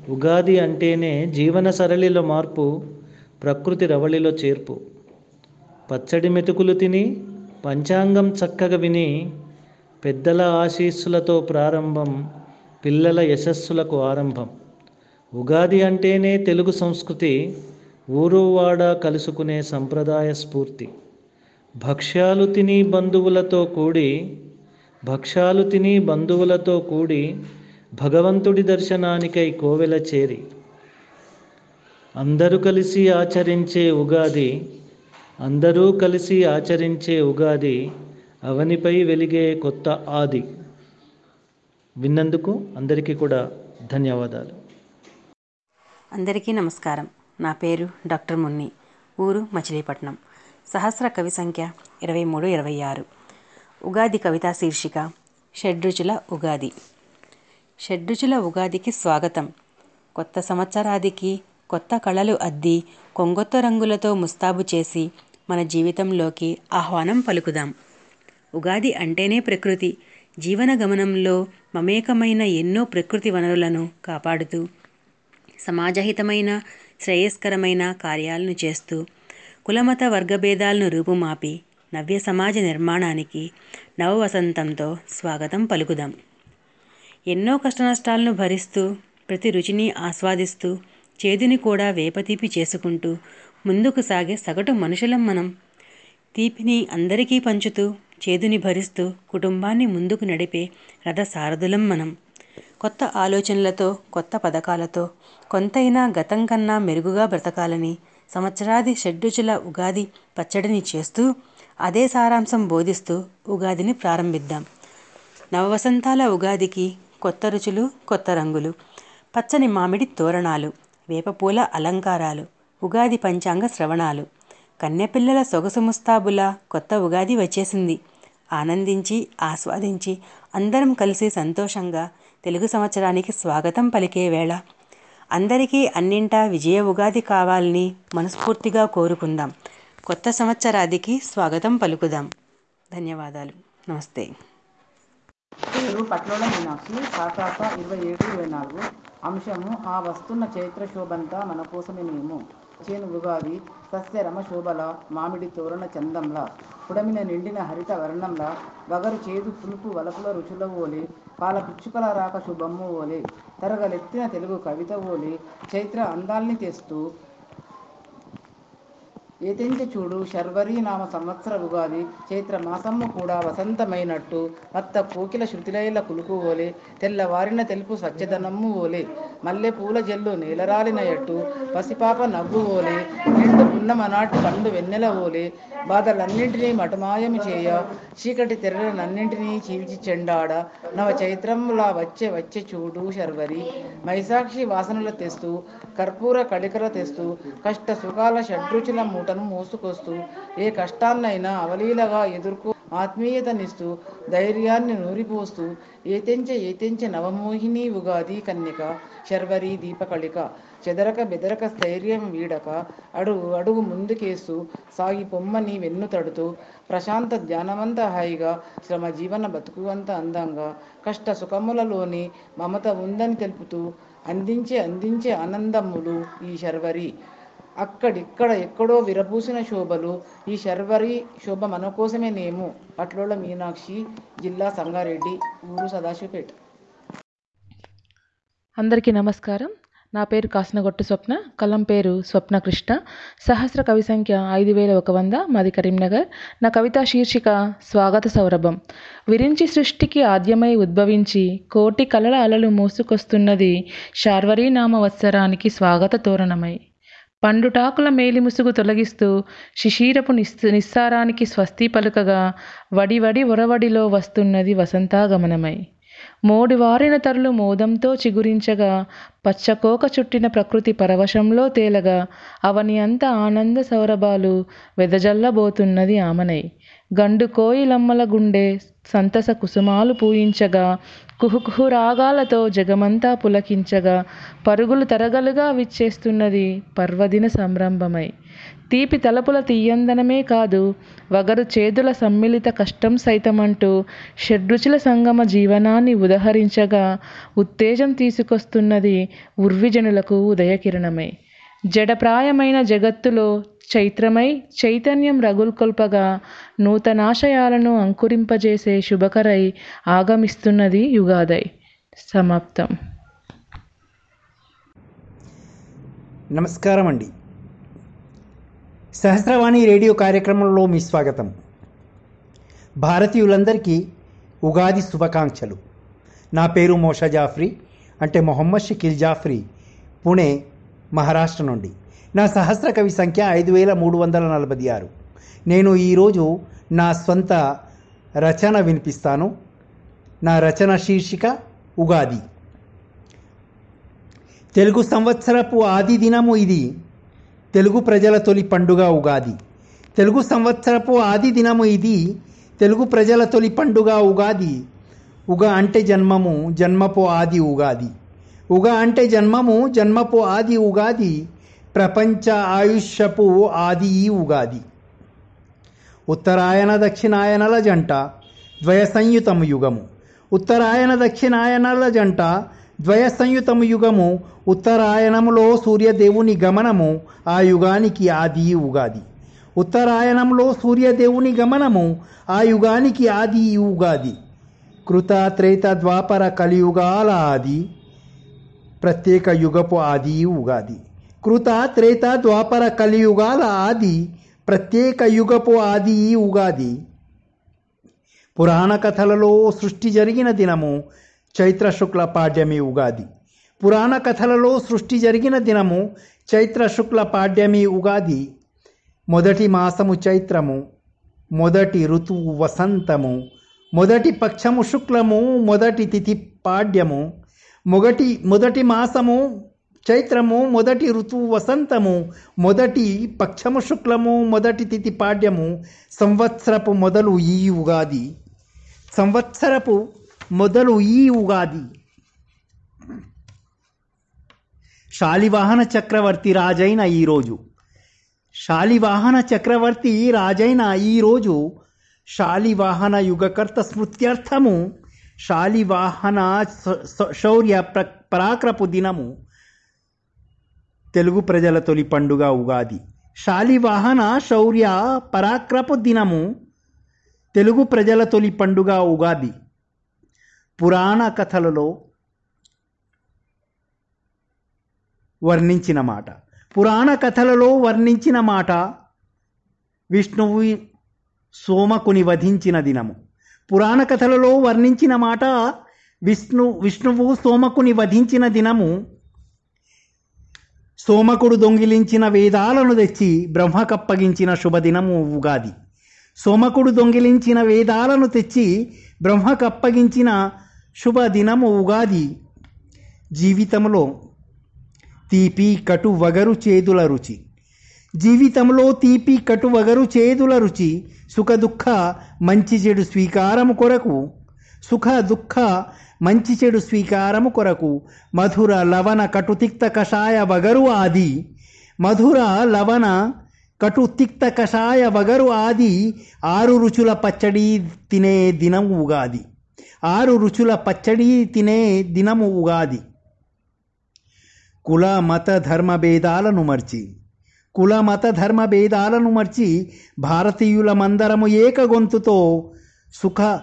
ఉగాది అంటేనే జీవన సరళిలో మార్పు ప్రకృతి రవళిలో చేర్పు. పచ్చడి మెతుకులు తిని పంచాంగం చక్కగా విని పెద్దల ఆశీస్సులతో ప్రారంభం పిల్లల యశస్సులకు ఆరంభం. ఉగాది అంటేనే తెలుగు సంస్కృతి ఊరువాడ కలుసుకునే సంప్రదాయ స్ఫూర్తి. భక్ష్యాలు తిని బంధువులతో కూడి భక్ష్యాలు తిని బంధువులతో కూడి భగవంతుడి దర్శనానికై కోవెల చేరి. అందరూ కలిసి ఆచరించే ఉగాది అందరూ కలిసి ఆచరించే ఉగాది అవనిపై వెలిగే కొత్త ఆది. విన్నందుకు అందరికీ కూడా ధన్యవాదాలు. అందరికీ నమస్కారం. నా పేరు డాక్టర్ మున్ని ఊరు మచిలీపట్నం. సహస్ర కవి సంఖ్య ఇరవై మూడు ఇరవై ఆరు. ఉగాది కవితా శీర్షిక షడ్రుచుల ఉగాది. షడ్రుచుల ఉగాదికి స్వాగతం. కొత్త సంవత్సరాదికి కొత్త కళలు అద్ది కొంగొత్త రంగులతో ముస్తాబు చేసి మన జీవితంలోకి ఆహ్వానం పలుకుదాం. ఉగాది అంటేనే ప్రకృతి. జీవన గమనంలో మమేకమైన ఎన్నో ప్రకృతి వనరులను కాపాడుతూ సమాజహితమైన శ్రేయస్కరమైన కార్యాలను చేస్తూ కులమత వర్గభేదాలను రూపుమాపి నవ్య సమాజ నిర్మాణానికి నవవసంతంతో స్వాగతం పలుకుదాం. ఎన్నో కష్టనష్టాలను భరిస్తూ ప్రతి రుచిని ఆస్వాదిస్తూ చేదుని కూడా వేపతీపి చేసుకుంటూ ముందుకు సాగే సగటు మనుషులం మనం. తీపిని అందరికీ పంచుతూ చేదుని భరిస్తూ కుటుంబాన్ని ముందుకు నడిపే రథ సారథులం మనం. కొత్త ఆలోచనలతో కొత్త పథకాలతో కొంతైనా గతం కన్నా మెరుగుగా బ్రతకాలని సంవత్సరాది షడ్రుచుల ఉగాది పచ్చడిని చేస్తూ అదే సారాంశం బోధిస్తూ ఉగాదిని ప్రారంభిద్దాం. నవవసంతాల ఉగాదికి కొత్త రుచులు కొత్త రంగులు పచ్చని మామిడి తోరణాలు వేపపూల అలంకారాలు ఉగాది పంచాంగ శ్రవణాలు. కన్నెపిల్లల సొగసు ముస్తాబుల కొత్త ఉగాది వచ్చేసింది. ఆనందించి ఆస్వాదించి అందరం కలిసి సంతోషంగా తెలుగు సంవత్సరానికి స్వాగతం పలికే వేళ. అందరికీ అన్నింటా విజయ ఉగాది కావాలని మనస్ఫూర్తిగా కోరుకుందాం. కొత్త సంవత్సరాదికి స్వాగతం పలుకుదాం. ధన్యవాదాలు. నమస్తే. పేరు పట్లోల మీనాక్షి కాకాక ఇరవై ఏడు ఇరవై నాలుగు. అంశము ఆ వస్తున్న చైత్ర శోభంతా మన కోసమే మేము. చేను ఉగాది సస్యరమ శోభల మామిడి తోరణ చందంల పుడమిన నిండిన హరిత వర్ణంల వగరు చేదు పులుపు వలపుల రుచుల ఓలి పాల పిచ్చుకల రాక శుభమ్మ ఓలి తరగలెత్తిన తెలుగు కవిత ఓలి చైత్ర అందాల్ని తెస్తూ ఏతెంచి చూడు శర్వరీ నామ సంవత్సర ఉగాది చైత్ర మాసమ్ము కూడా వసంతమైనట్టు మత్త కోకిల శృతిలైల కులుకు ఓలే తెల్లవారిన తెలుపు స్వచ్ఛదనమ్ము ఓలే మల్లె పూల జల్లు నేలరాలినయట్టు పసిపాప నవ్వు ఓలే నిండు పున్నమనాటి పండు వెన్నెల ఓలే బాధలన్నింటినీ మటమాయము చేయ చీకటి తెరలనన్నింటినీ చీల్చి చెండాడ నవ చైత్రములా వచ్చే వచ్చే చూడు శర్వరి. మైసాక్షి వాసనలు తెస్తూ కర్పూర కళికల తెస్తూ కష్ట సుఖాల షడ్రుచుల మూటను మోసుకొస్తూ ఏ కష్టాన్నైనా అవలీలగా ఎదుర్కో ఆత్మీయతనిస్తూ ధైర్యాన్ని నూరిపోస్తూ ఏతెంచ ఏతెంచె నవమోహిని ఉగాది కన్యక శర్వరి దీపకళిక చెదరక బెదరక స్థైర్యం వీడక అడుగు అడుగు ముందుకేస్తూ సాగి పొమ్మని వెన్ను తడుతూ ప్రశాంత ధ్యానమంత హాయిగా శ్రమ జీవన బతుకువంత అందంగా కష్ట సుఖములలోని మమత ఉందని తెలుపుతూ అందించే అందించే ఆనందములు ఈ శర్వరి. అక్కడిక్కడ ఎక్కడో విరబూసిన శోభలు ఈ శర్వరి శోభ మన కోసమే నేము. పట్లోళ్ళ మీనాక్షి జిల్లా సంగారెడ్డి ఊరు సదాశివపేట. అందరికీ నమస్కారం. నా పేరు కాసనగొట్టు స్వప్న కలం పేరు స్వప్న కృష్ణ. సహస్ర కవి సంఖ్య ఐదు వేల ఒక వంద మాది కరీంనగర్. నా కవితా శీర్షిక స్వాగత సౌరభం. విరించి సృష్టికి ఆద్యమై ఉద్భవించి కోటి కలల అలలు మోసుకొస్తున్నది శార్వరీనామ వత్సరానికి స్వాగత తోరణమై. పండుటాకుల మేలిముసుగు తొలగిస్తూ శిశీరపు నిస్ నిస్సారానికి స్వస్తి పలుకగా వడి వడి ఒరవడిలో వస్తున్నది వసంతాగమనమై. మోడివారిన తరులు మోదంతో చిగురించగా పచ్చకోక చుట్టిన ప్రకృతి పరవశంలో తేలగా అవని అంత ఆనంద సౌరభాలు వెదజల్లబోతున్నది ఆమనై. గండు కోయిలమ్మల గుండె సంతస కుసుమాలు పూయించగా కుహుకుహు రాగాలతో జగమంతా పులకించగా పరుగులు తరగలుగా విచ్చేస్తున్నది పర్వదిన సంరంభమై. తీపి తలపుల తీయందనమే కాదు వగరు చేదుల సమ్మిళిత కష్టం సైతమంటూ షడ్రుచుల సంగమ జీవనాన్ని ఉదహరించగా ఉత్తేజం తీసుకొస్తున్నది ఉర్విజనులకు ఉదయకిరణమై. జడప్రాయమైన జగత్తులో చైత్రమై చైతన్యం రగుల్కొల్పగా నూతనాశయాలను అంకురింపజేసే శుభకరై ఆగమిస్తున్నది యుగాదై సమాప్తం. నమస్కారం అండి సహస్రవాణి రేడియో కార్యక్రమంలో మీ స్వాగతం. భారతీయులందరికీ ఉగాది శుభాకాంక్షలు. నా పేరు మోషా జాఫ్రీ అంటే మొహమ్మద్ షకీల్ జాఫ్రీ పుణే మహారాష్ట్ర నుండి. నా సహస్ర కవి సంఖ్య ఐదు వేల మూడు వందల నలభై ఆరు. నేను ఈరోజు నా స్వంత రచన వినిపిస్తాను. నా రచన శీర్షిక ఉగాది. తెలుగు సంవత్సరపు ఆది దినము ఇది. తెలుగు ప్రజల తొలి పండుగ ఉగాది. తెలుగు సంవత్సరపు ఆది దినము ఇది. తెలుగు ప్రజల తొలి పండుగ ఉగాది. ఉగ అంటే జన్మము జన్మపు ఆది ఉగాది. ఉగ అంటే జన్మము జన్మపు ఆది ఉగాది ప్రపంచ ఆయుష్యపు ఆది ఈ ఉగాది. ఉత్తరాయణ దక్షిణాయనల జంట ద్వయ సంయుతము యుగము. ఉత్తరాయణ దక్షిణాయనల జంట ద్వయ సంయుతము యుగము. ఉత్తరాయణములో సూర్యదేవుని గమనము ఆ యుగానికి ఆది ఉగాది. ఉత్తరాయణంలో సూర్యదేవుని గమనము ఆ యుగానికి ఆది ఉగాది. కృత త్రేత ద్వాపర కలియుగాల ఆది. ప్రత్యేక యుగపు ఆది ఉగాది కృత త్రేత ద్వాపర కలియుగాల ఆది ప్రత్యేక యుగపు ఆది ఉగాది పురాణ కథలలో సృష్టి జరిగిన దినము చైత్ర శుక్ల పాడ్యమి ఉగాది పురాణ కథలలో సృష్టి జరిగిన దినము చైత్ర శుక్ల పాడ్యమి ఉగాది మొదటి మాసము చైత్రము మొదటి ఋతువు వసంతము మొదటి పక్షము శుక్లము మొదటి తిథి పాడ్యము మొదటి మొదటి మాసము చైత్రము మొదటి ఋతువు వసంతము మొదటి పక్షము శుక్లము మొదటి తిథి పాడ్యము సంవత్సరపు మొదలు ఈ ఉగాది. సంవత్సరపు మొదలు ఈ ఉగాది. శాలివాహన చక్రవర్తి రాజైన ఈరోజు శాలివాహన చక్రవర్తి రాజైన ఈరోజు శాలివాహన యుగకర్త స్మృత్యర్థము శాలివాహన శౌర్య ప్ర పరాక్రపు దినము తెలుగు ప్రజల తొలి పండుగ ఉగాది. శాలివాహన శౌర్య పరాక్రపు దినము తెలుగు ప్రజల తొలి పండుగ ఉగాది. పురాణ కథలలో వర్ణించిన మాట. పురాణ కథలలో వర్ణించిన మాట విష్ణువు సోమకుని వధించిన దినము. పురాణ కథలలో వర్ణించిన మాట విష్ణు విష్ణువు సోమకుని వధించిన దినము. సోమకుడు దొంగిలించిన వేదాలను తెచ్చి బ్రహ్మకప్పగించిన శుభదినము ఉగాది. సోమకుడు దొంగిలించిన వేదాలను తెచ్చి బ్రహ్మకప్పగించిన శుభదినము ఉగాది. జీవితంలో తీపి కటు వగరు చేదుల రుచి. జీవితంలో తీపి కటు వగరు చేదుల రుచి సుఖ దుఃఖ మంచి చెడు స్వీకారము కొరకు సుఖ దుఃఖ మంచి చెడు స్వీకారము కొరకు మధుర లవణ కటు తిక్త కషాయ వగరు ఆది మధుర లవణ కటు తిక్త కషాయ వగరు ఆది ఆరు రుచుల పచ్చడి తినే దినం ఉగాది. ఆరు రుచుల పచ్చడి తినే దినము ఉగాది. కుల మత ధర్మ భేదాలను మర్చి కుల మత ధర్మ భేదాలను మర్చి భారతీయులమందరము ఏక గొంతుతో సుఖ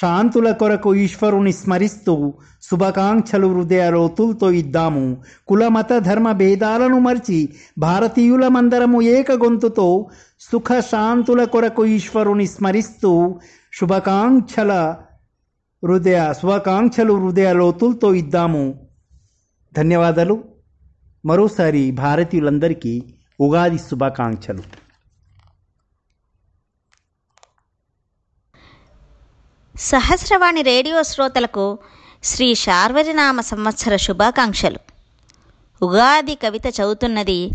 శాంతుల కొరకు ఈశ్వరుని స్మరిస్తూ శుభాకాంక్షలు హృదయలోతులతో ఇద్దాము. కుల మత ధర్మ భేదాలను మర్చి భారతీయులమందరము ఏక గొంతుతో సుఖ శాంతుల కొరకు ఈశ్వరుని స్మరిస్తూ శుభాకాంక్షల హృదయ శుభాకాంక్షలు హృదయలోతులతో ఇద్దాము. ధన్యవాదాలు. మరోసారి భారతీయులందరికీ ఉగాది శుభాకాంక్షలు. సహస్రవాణి రేడియో శ్రోతలకు శ్రీ శార్వరినామ సంవత్సర శుభాకాంక్షలు. ఉగాది కవిత చదువుతున్నది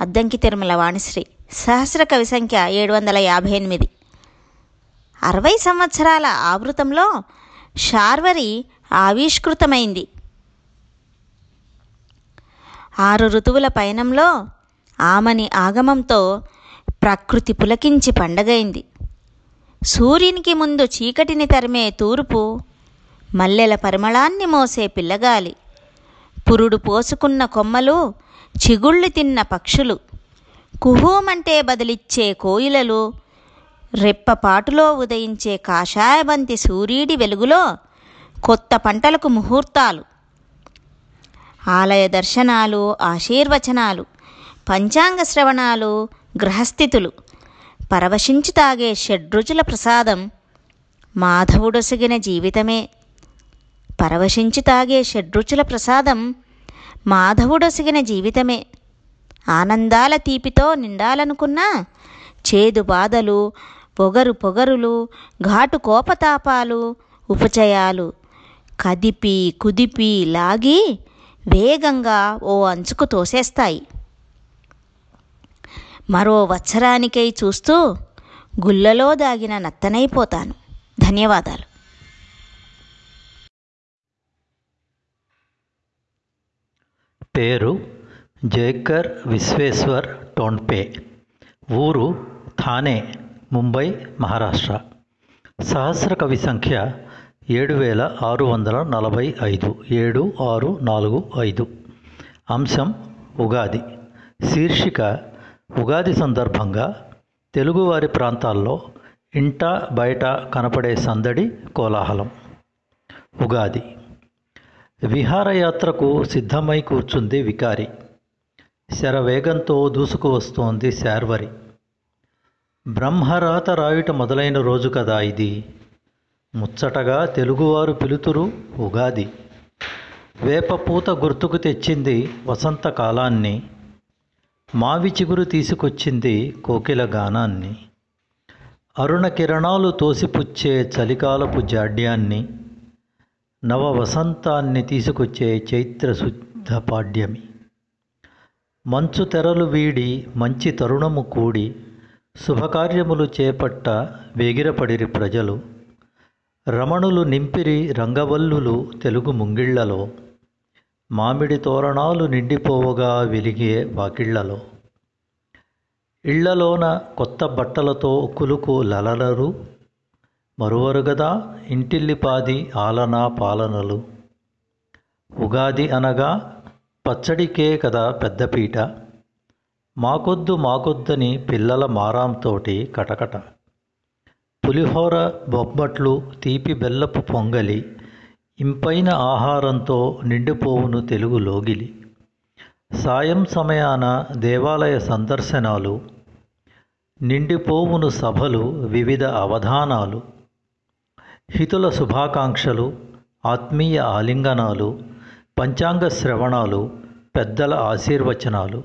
అద్దంకి తిరుమల వాణిశ్రీ. సహస్ర కవి సంఖ్య ఏడు వందల యాభై ఎనిమిది. అరవై సంవత్సరాల ఆవృతంలో శార్వరి ఆవిష్కృతమైంది. ఆరు ఋతువుల పయనంలో ఆమని ఆగమంతో ప్రకృతి పులకించి పండగైంది. సూర్యునికి ముందు చీకటిని తరిమే తూర్పు మల్లెల పరిమళాన్ని మోసే పిల్లగాలి. పురుడు పోసుకున్న కొమ్మలు చిగుళ్ళు తిన్న పక్షులు. కుహూమంటే బదిలిచ్చే కోయిలలు రెప్పపాటులో ఉదయించే కాషాయబంతి సూర్యుడి వెలుగులో కొత్త పంటలకు ముహూర్తాలు. ఆలయ దర్శనాలు ఆశీర్వచనాలు. పంచాంగ శ్రవణాలు గ్రహస్థితులు పరవశించి తాగే షడ్రుచుల ప్రసాదం మాధవుడొసగిన జీవితమే. పరవశించి తాగే షడ్రుచుల ప్రసాదం మాధవుడొసగిన జీవితమే. ఆనందాల తీపితో నిండాలనుకున్నా చేదు బాధలు పొగరు పొగరులు ఘాటు కోపతాపాలు ఉపచయాలు కదిపి కుదిపి లాగి వేగంగా ఓ అంచుకు తోసేస్తాయి. మరో వత్సరానికై చూస్తూ గుల్లలో దాగిన నత్తనైపోతాను. ధన్యవాదాలు. పేరు జేకర్ విశ్వేశ్వర్ టోన్పే ఊరు థానే ముంబై మహారాష్ట్ర. సహస్ర కవి సంఖ్య ఏడు వేల ఆరు వందల నలభై ఐదు ఏడు ఆరు నాలుగు ఐదు. అంశం ఉగాది. శీర్షిక ఉగాది సందర్భంగా తెలుగువారి ప్రాంతాల్లో ఇంట బయట కనపడే సందడి కోలాహలం. ఉగాది. విహారయాత్రకు సిద్ధమై కూర్చుంది వికారి. శరవేగంతో దూసుకువస్తోంది శార్వరి. బ్రహ్మరాత రాయుట మొదలైన రోజు కదా ఇది. ముచ్చటగా తెలుగువారు పిలుతురు ఉగాది. వేపపూత గుర్తుకు తెచ్చింది వసంతకాలాన్ని. మావి చిగురు తీసుకొచ్చింది కోకిల గానాన్ని. అరుణ కిరణాలు తోసిపుచ్చే చలికాలపు జాడ్యాన్ని నవ వసంతాన్ని తీసుకొచ్చే చైత్ర శుద్ధ పాడ్యమి. మంచు తెరలు వీడి మంచి తరుణము కూడి శుభకార్యములు చేపట్ట వేగిరపడిరి ప్రజలు. రమణులు నింపిరి రంగవల్లులు తెలుగు ముంగిళ్ళలో. మామిడి తోరణాలు నిండిపోవగా వెలిగే వాకిళ్ళలో. ఇళ్ళలోన కొత్త బట్టలతో కులుకు లలలరు. మరువరుగదా ఇంటిల్లిపాది ఆలనా పాలనలు. ఉగాది అనగా పచ్చడికే కదా పెద్దపీట మాకొద్దు మాకొద్దని పిల్లల మారాంతోటి కటకట. పులిహోర బొబ్బట్లు తీపి బెల్లపు పొంగలి. ఇంపైన ఆహారంతో నిండిపోవును తెలుగు లోగిలి. సాయం సమయాన దేవాలయ సందర్శనాలు నిండిపోవును సభలు వివిధ అవధానాలు హితుల శుభాకాంక్షలు ఆత్మీయ ఆలింగనాలు పంచాంగ శ్రవణాలు పెద్దల ఆశీర్వచనాలు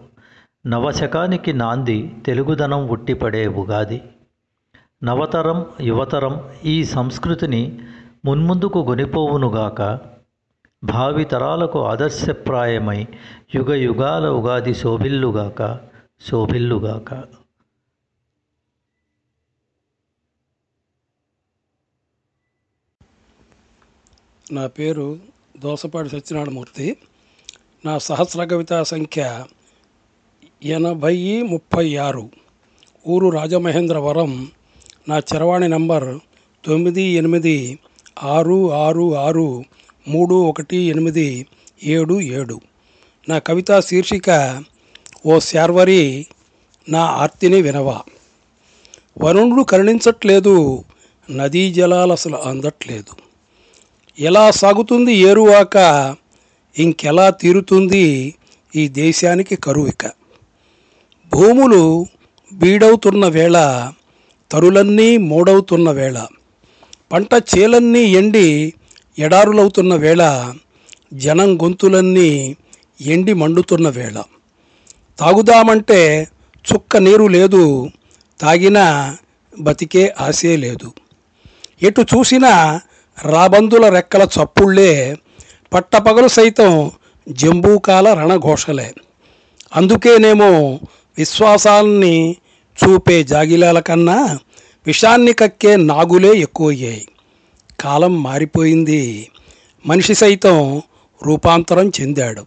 నవశకానికి నాంది తెలుగుదనం ఉట్టిపడే ఉగాది. నవతరం యువతరం ఈ సంస్కృతిని మున్ముందుకు గొనిపోవునుగాక భావితరాలకు ఆదర్శప్రాయమై యుగ యుగాల ఉగాది శోభిల్లుగాక శోభిల్లుగాక. నా పేరు దోసపాటి సత్యనారాయణమూర్తి. నా సహస్ర కవితా సంఖ్య ఎనభై ముప్పై ఆరు ఊరు రాజమహేంద్రవరం నా చరవాణి నంబర్ తొమ్మిది ఎనిమిది ఆరు ఆరు ఆరు మూడు ఒకటి ఎనిమిది ఏడు ఏడు. నా కవితా శీర్షిక ఓ శార్వరి నా ఆర్తిని వినవా. వరుణుడు కరుణించట్లేదు నదీ జలాలు అసలు అందట్లేదు. ఎలా సాగుతుంది ఏరువాక ఇంకెలా తీరుతుంది ఈ దేశానికి కరువిక. భూములు బీడవుతున్న వేళ తరులన్నీ మూడవుతున్న వేళ. పంట చేలన్నీ ఎండి ఎడారులవుతున్న వేళ జనం గొంతులన్నీ ఎండి మండుతున్న వేళ. తాగుదామంటే చుక్క నీరు లేదు తాగినా బతికే ఆశే లేదు. ఎటు చూసినా రాబందుల రెక్కల చప్పుళ్ళే పట్టపగలు సైతం జంబూకాల రణఘోషలే. అందుకేనేమో విశ్వాసాల్ని చూపే జాగిలాల కన్నా విషాన్ని కక్కే నాగులే ఎక్కువయ్యాయి. కాలం మారిపోయింది. మనిషి సైతం రూపాంతరం చెందాడు.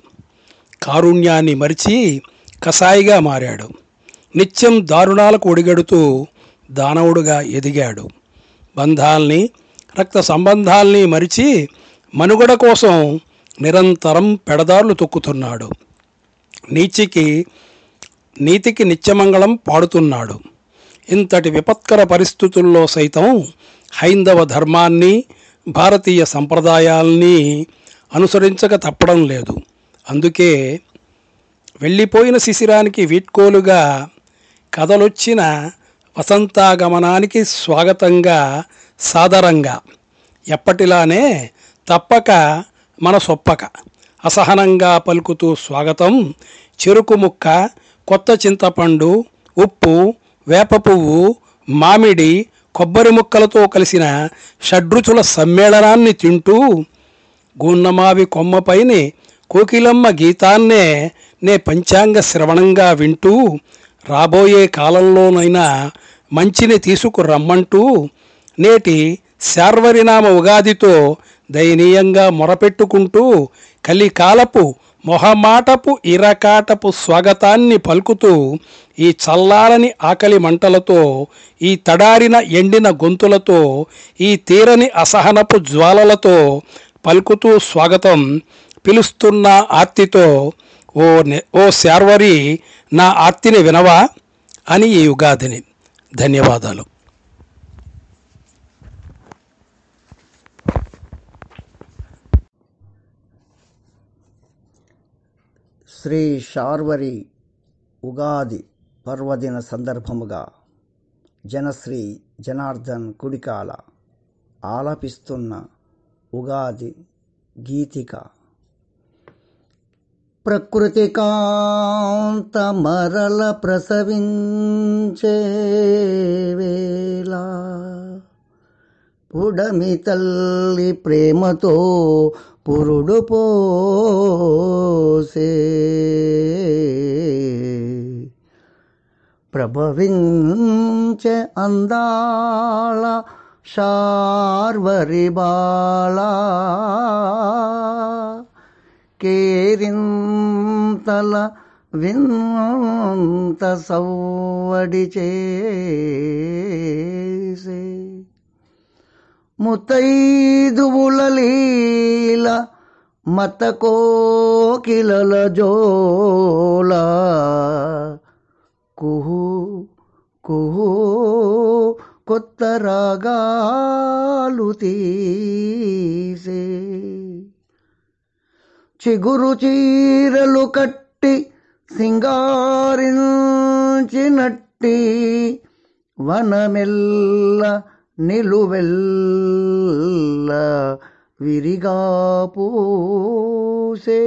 కారుణ్యాన్ని మరిచి కసాయిగా మారాడు. నిత్యం దారుణాలకు ఒడిగడుతూ దానవుడుగా ఎదిగాడు. బంధాల్ని రక్త సంబంధాల్ని మరిచి మనుగడ కోసం నిరంతరం పెడదారులు తొక్కుతున్నాడు. నీచికి నీతికి నిత్యమంగళం పాడుతున్నాడు. ఇంతటి విపత్కర పరిస్థితుల్లో సైతం హైందవ ధర్మాన్ని భారతీయ సంప్రదాయాల్ని అనుసరించక తప్పడం లేదు. అందుకే వెళ్ళిపోయిన శిశిరానికి వీడ్కోలుగా కథలొచ్చిన వసంతాగమనానికి స్వాగతంగా సాదరంగా. ఎప్పటిలానే తప్పక మన సొప్పక అసహనంగా పలుకుతూ స్వాగతం చెరుకు ముక్క కొత్త చింతపండు ఉప్పు వేప పువ్వు మామిడి కొబ్బరి ముక్కలతో కలిసిన షడ్రుచుల సమ్మేళనాన్ని తింటూ గున్నమావి కొమ్మపైని కోకిలమ్మ గీతాన్నే నే పంచాంగ శ్రవణంగా వింటూ రాబోయే కాలంలోనైనా మంచిని తీసుకురమ్మంటూ నేటి శార్వరినామ ఉగాదితో దయనీయంగా మొరపెట్టుకుంటూ కలికాలపు మొహమాటపు ఇరకాటపు స్వాగతాన్ని పలుకుతూ ఈ చల్లారని ఆకలి మంటలతో ఈ తడారిన ఎండిన గొంతులతో ఈ తీరని అసహనపు జ్వాలలతో పలుకుతూ స్వాగతం పిలుస్తున్న ఆర్తితో ఓ ఓ శార్వరి నా ఆర్తిని వినవా? అని ఈ ఉగాదిని. ధన్యవాదాలు. శ్రీ శార్వరి ఉగాది పర్వదిన సందర్భముగా జనశ్రీ జనార్దన్ కుడికాల ఆలపిస్తున్న ఉగాది గీతిక. ప్రకృతి కాంత మరల ప్రసవించే వేళ పుడమి తల్లి ప్రేమతో పురుడు పోసే ప్రభవించే అందాల శార్వరి బాళ కేరింతల వింత సవ్వడి చేసే ముతైదువుల లీల మత కోకిలల జోలా కుహు కుహు కొత్త రాగాలు తీసే. చిగురు చీరలు కట్టి సింగారించినట్టి వనమెల్ల నిలువెల్ల విరిగా పూసే.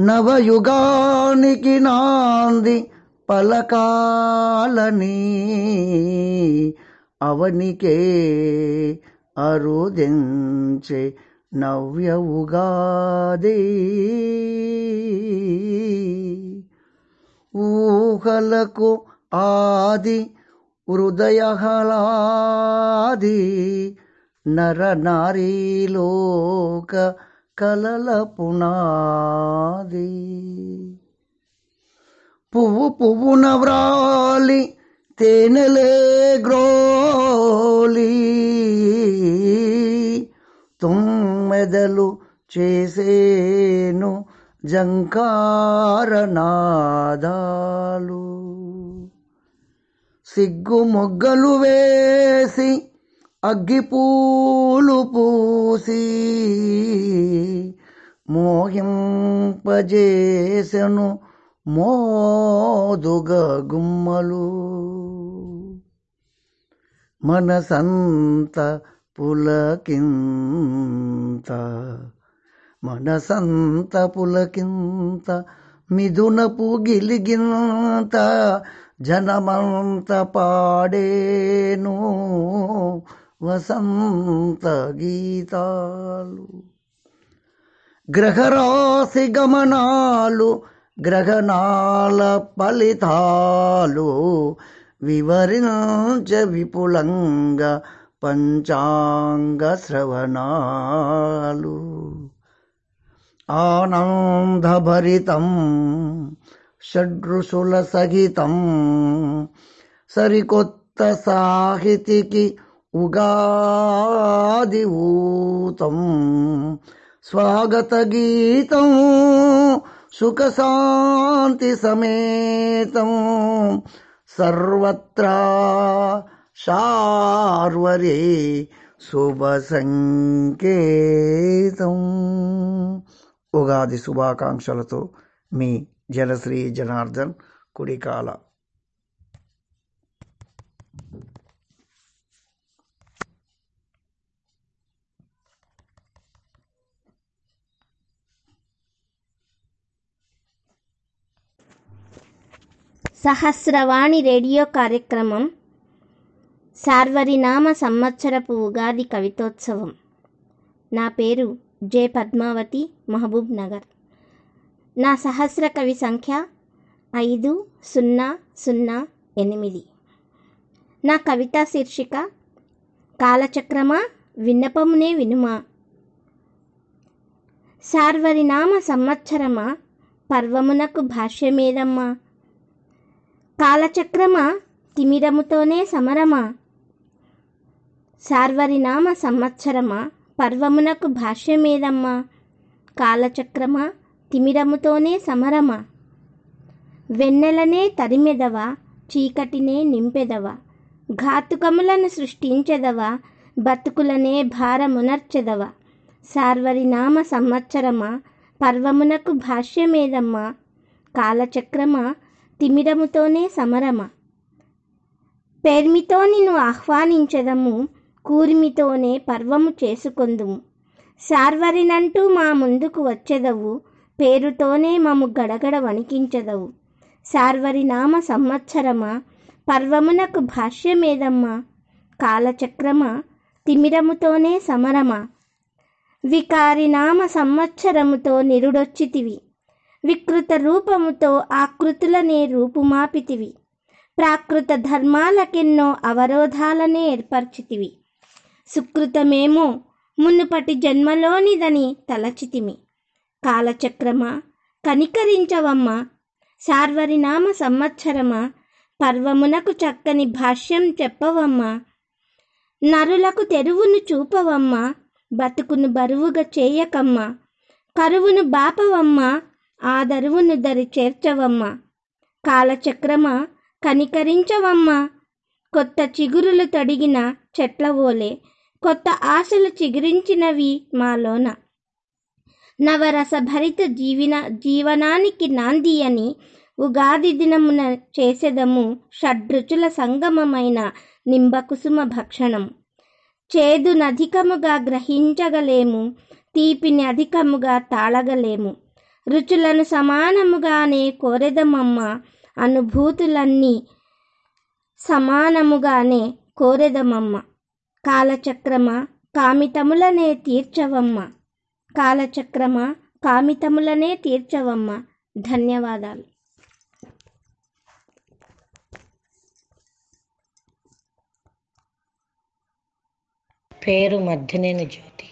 నవయుగానికి నాంది పలకాలని అవనికే అరుదించే నవ్యవుగాది ఊహలకు ఆది హృదయహలాది నర నారీలోక కలల పునాది. పువ్వు పువ్వున వ్రాలి తేనెలే గ్రోలి. తుమ్మెదలు చేసేను జంకారనాదాలు సిగ్గు మొగ్గలు వేసి అగ్గిపూలు పూసి మోహింపజేసెను మోదుగ గుమ్మలు. మనసంత పులకింత మనసంత పులకింత మిథునపు గిలిగింత జనమంత పాడేను. వసంత గీతాలు. గ్రహరాశి గమనాలు గ్రహణాల ఫలితాలు వివరించ విపులంగా పంచాంగ శ్రవణాలు. ఆనందభరితం షడ్రుషుల సహితం సరికొత్త సాహితికి ఉగాది ఊతం స్వాగత గీతం సుఖశాంతి సమేతం. సర్వత్రా శార్వరే శుభ సంకేతం ఉగాది శుభాకాంక్షలతో మీ జనశ్రీ జనార్దన్ కుడికాల సహస్రవాణి రేడియో కార్యక్రమం సార్వరినామ సంవత్సరపు ఉగాది కవితోత్సవం. నా పేరు జె పద్మావతి మహబూబ్ నగర్. నా సహస్ర కవి సంఖ్య ఐదు సున్నా సున్నా ఎనిమిది. నా కవితా శీర్షిక కాలచక్రమా విన్నపమునే వినుమా. సార్వరినామ సంవత్సరమా పర్వమునకు భాష్యమేదమ్మా. కాలచక్రమా? తిమిరముతోనే సమరమా? సార్వరినామ సంవత్సరమా? పర్వమునకు భాష్యమేదమ్మా? కాలచక్రమా? తిమిరముతోనే సమరమా? వెన్నెలనే తరిమెదవా? చీకటినే నింపెదవా? ఘాతుకములను సృష్టించెదవా? బతుకులనే భారమునర్చెదవా? సార్వరినామ సంవత్సరమా? పర్వమునకు భాష్యమేదమ్మా? కాలచక్రమా? తిమిరముతోనే సమరమ. పేర్మితో నిన్ను ఆహ్వానించదము కూర్మితోనే పర్వము చేసుకొందుము. సార్వరినంటూ మా ముందుకు వచ్చెదవు పేరుతోనే మము గడగడ వణికించదవు. సార్వరినామ సంవత్సరమా పర్వమునకు భాష్యమేదమ్మా? కాలచక్రమా తిమిరముతోనే సమరమా? వికారినామ సంవత్సరముతో నిరుడొచ్చితివి. వికృత రూపముతో ఆకృతులనే రూపుమాపితివి. ప్రాకృత ధర్మాలకెన్నో అవరోధాలనే ఏర్పర్చితివి. సుకృతమేమో మునుపటి జన్మలోనిదని తలచితిమి. కాలచక్రమా? కనికరించవమ్మా. సార్వరినామ సంవత్సరమా? పర్వమునకు చక్కని భాష్యం చెప్పవమ్మా. నరులకు తెరువును చూపవమ్మా. బతుకును బరువుగా చేయకమ్మా. కరువును బాపవమ్మా. ఆ దరువును దరి చేర్చవమ్మా కాలచక్రమా కనికరించవమ్మా. కొత్త చిగురులు తొడిగిన ఓలే కొత్త ఆశలు చిగురించినవి మాలోన. నవరసభరిత జీవిన జీవనానికి నాంది అని ఉగాది దినమున చేసెదము షడ్రుచుల సంగమమైన నింబకుసుమ భక్షణం. చేదును అధికముగా గ్రహించగలేము తీపిని అధికముగా తాళగలేము. రుచులను సమానముగానే కోరెదమమ్మ అనుభూతులన్నీ సమానముగానే కోరెదమమ్మ. కాలచక్రమ కామితములనే తీర్చవమ్మ. కాలచక్రమ కామితములనే తీర్చవమ్మ. ధన్యవాదాలు. పేరు మధ్యనేని జ్యోతి.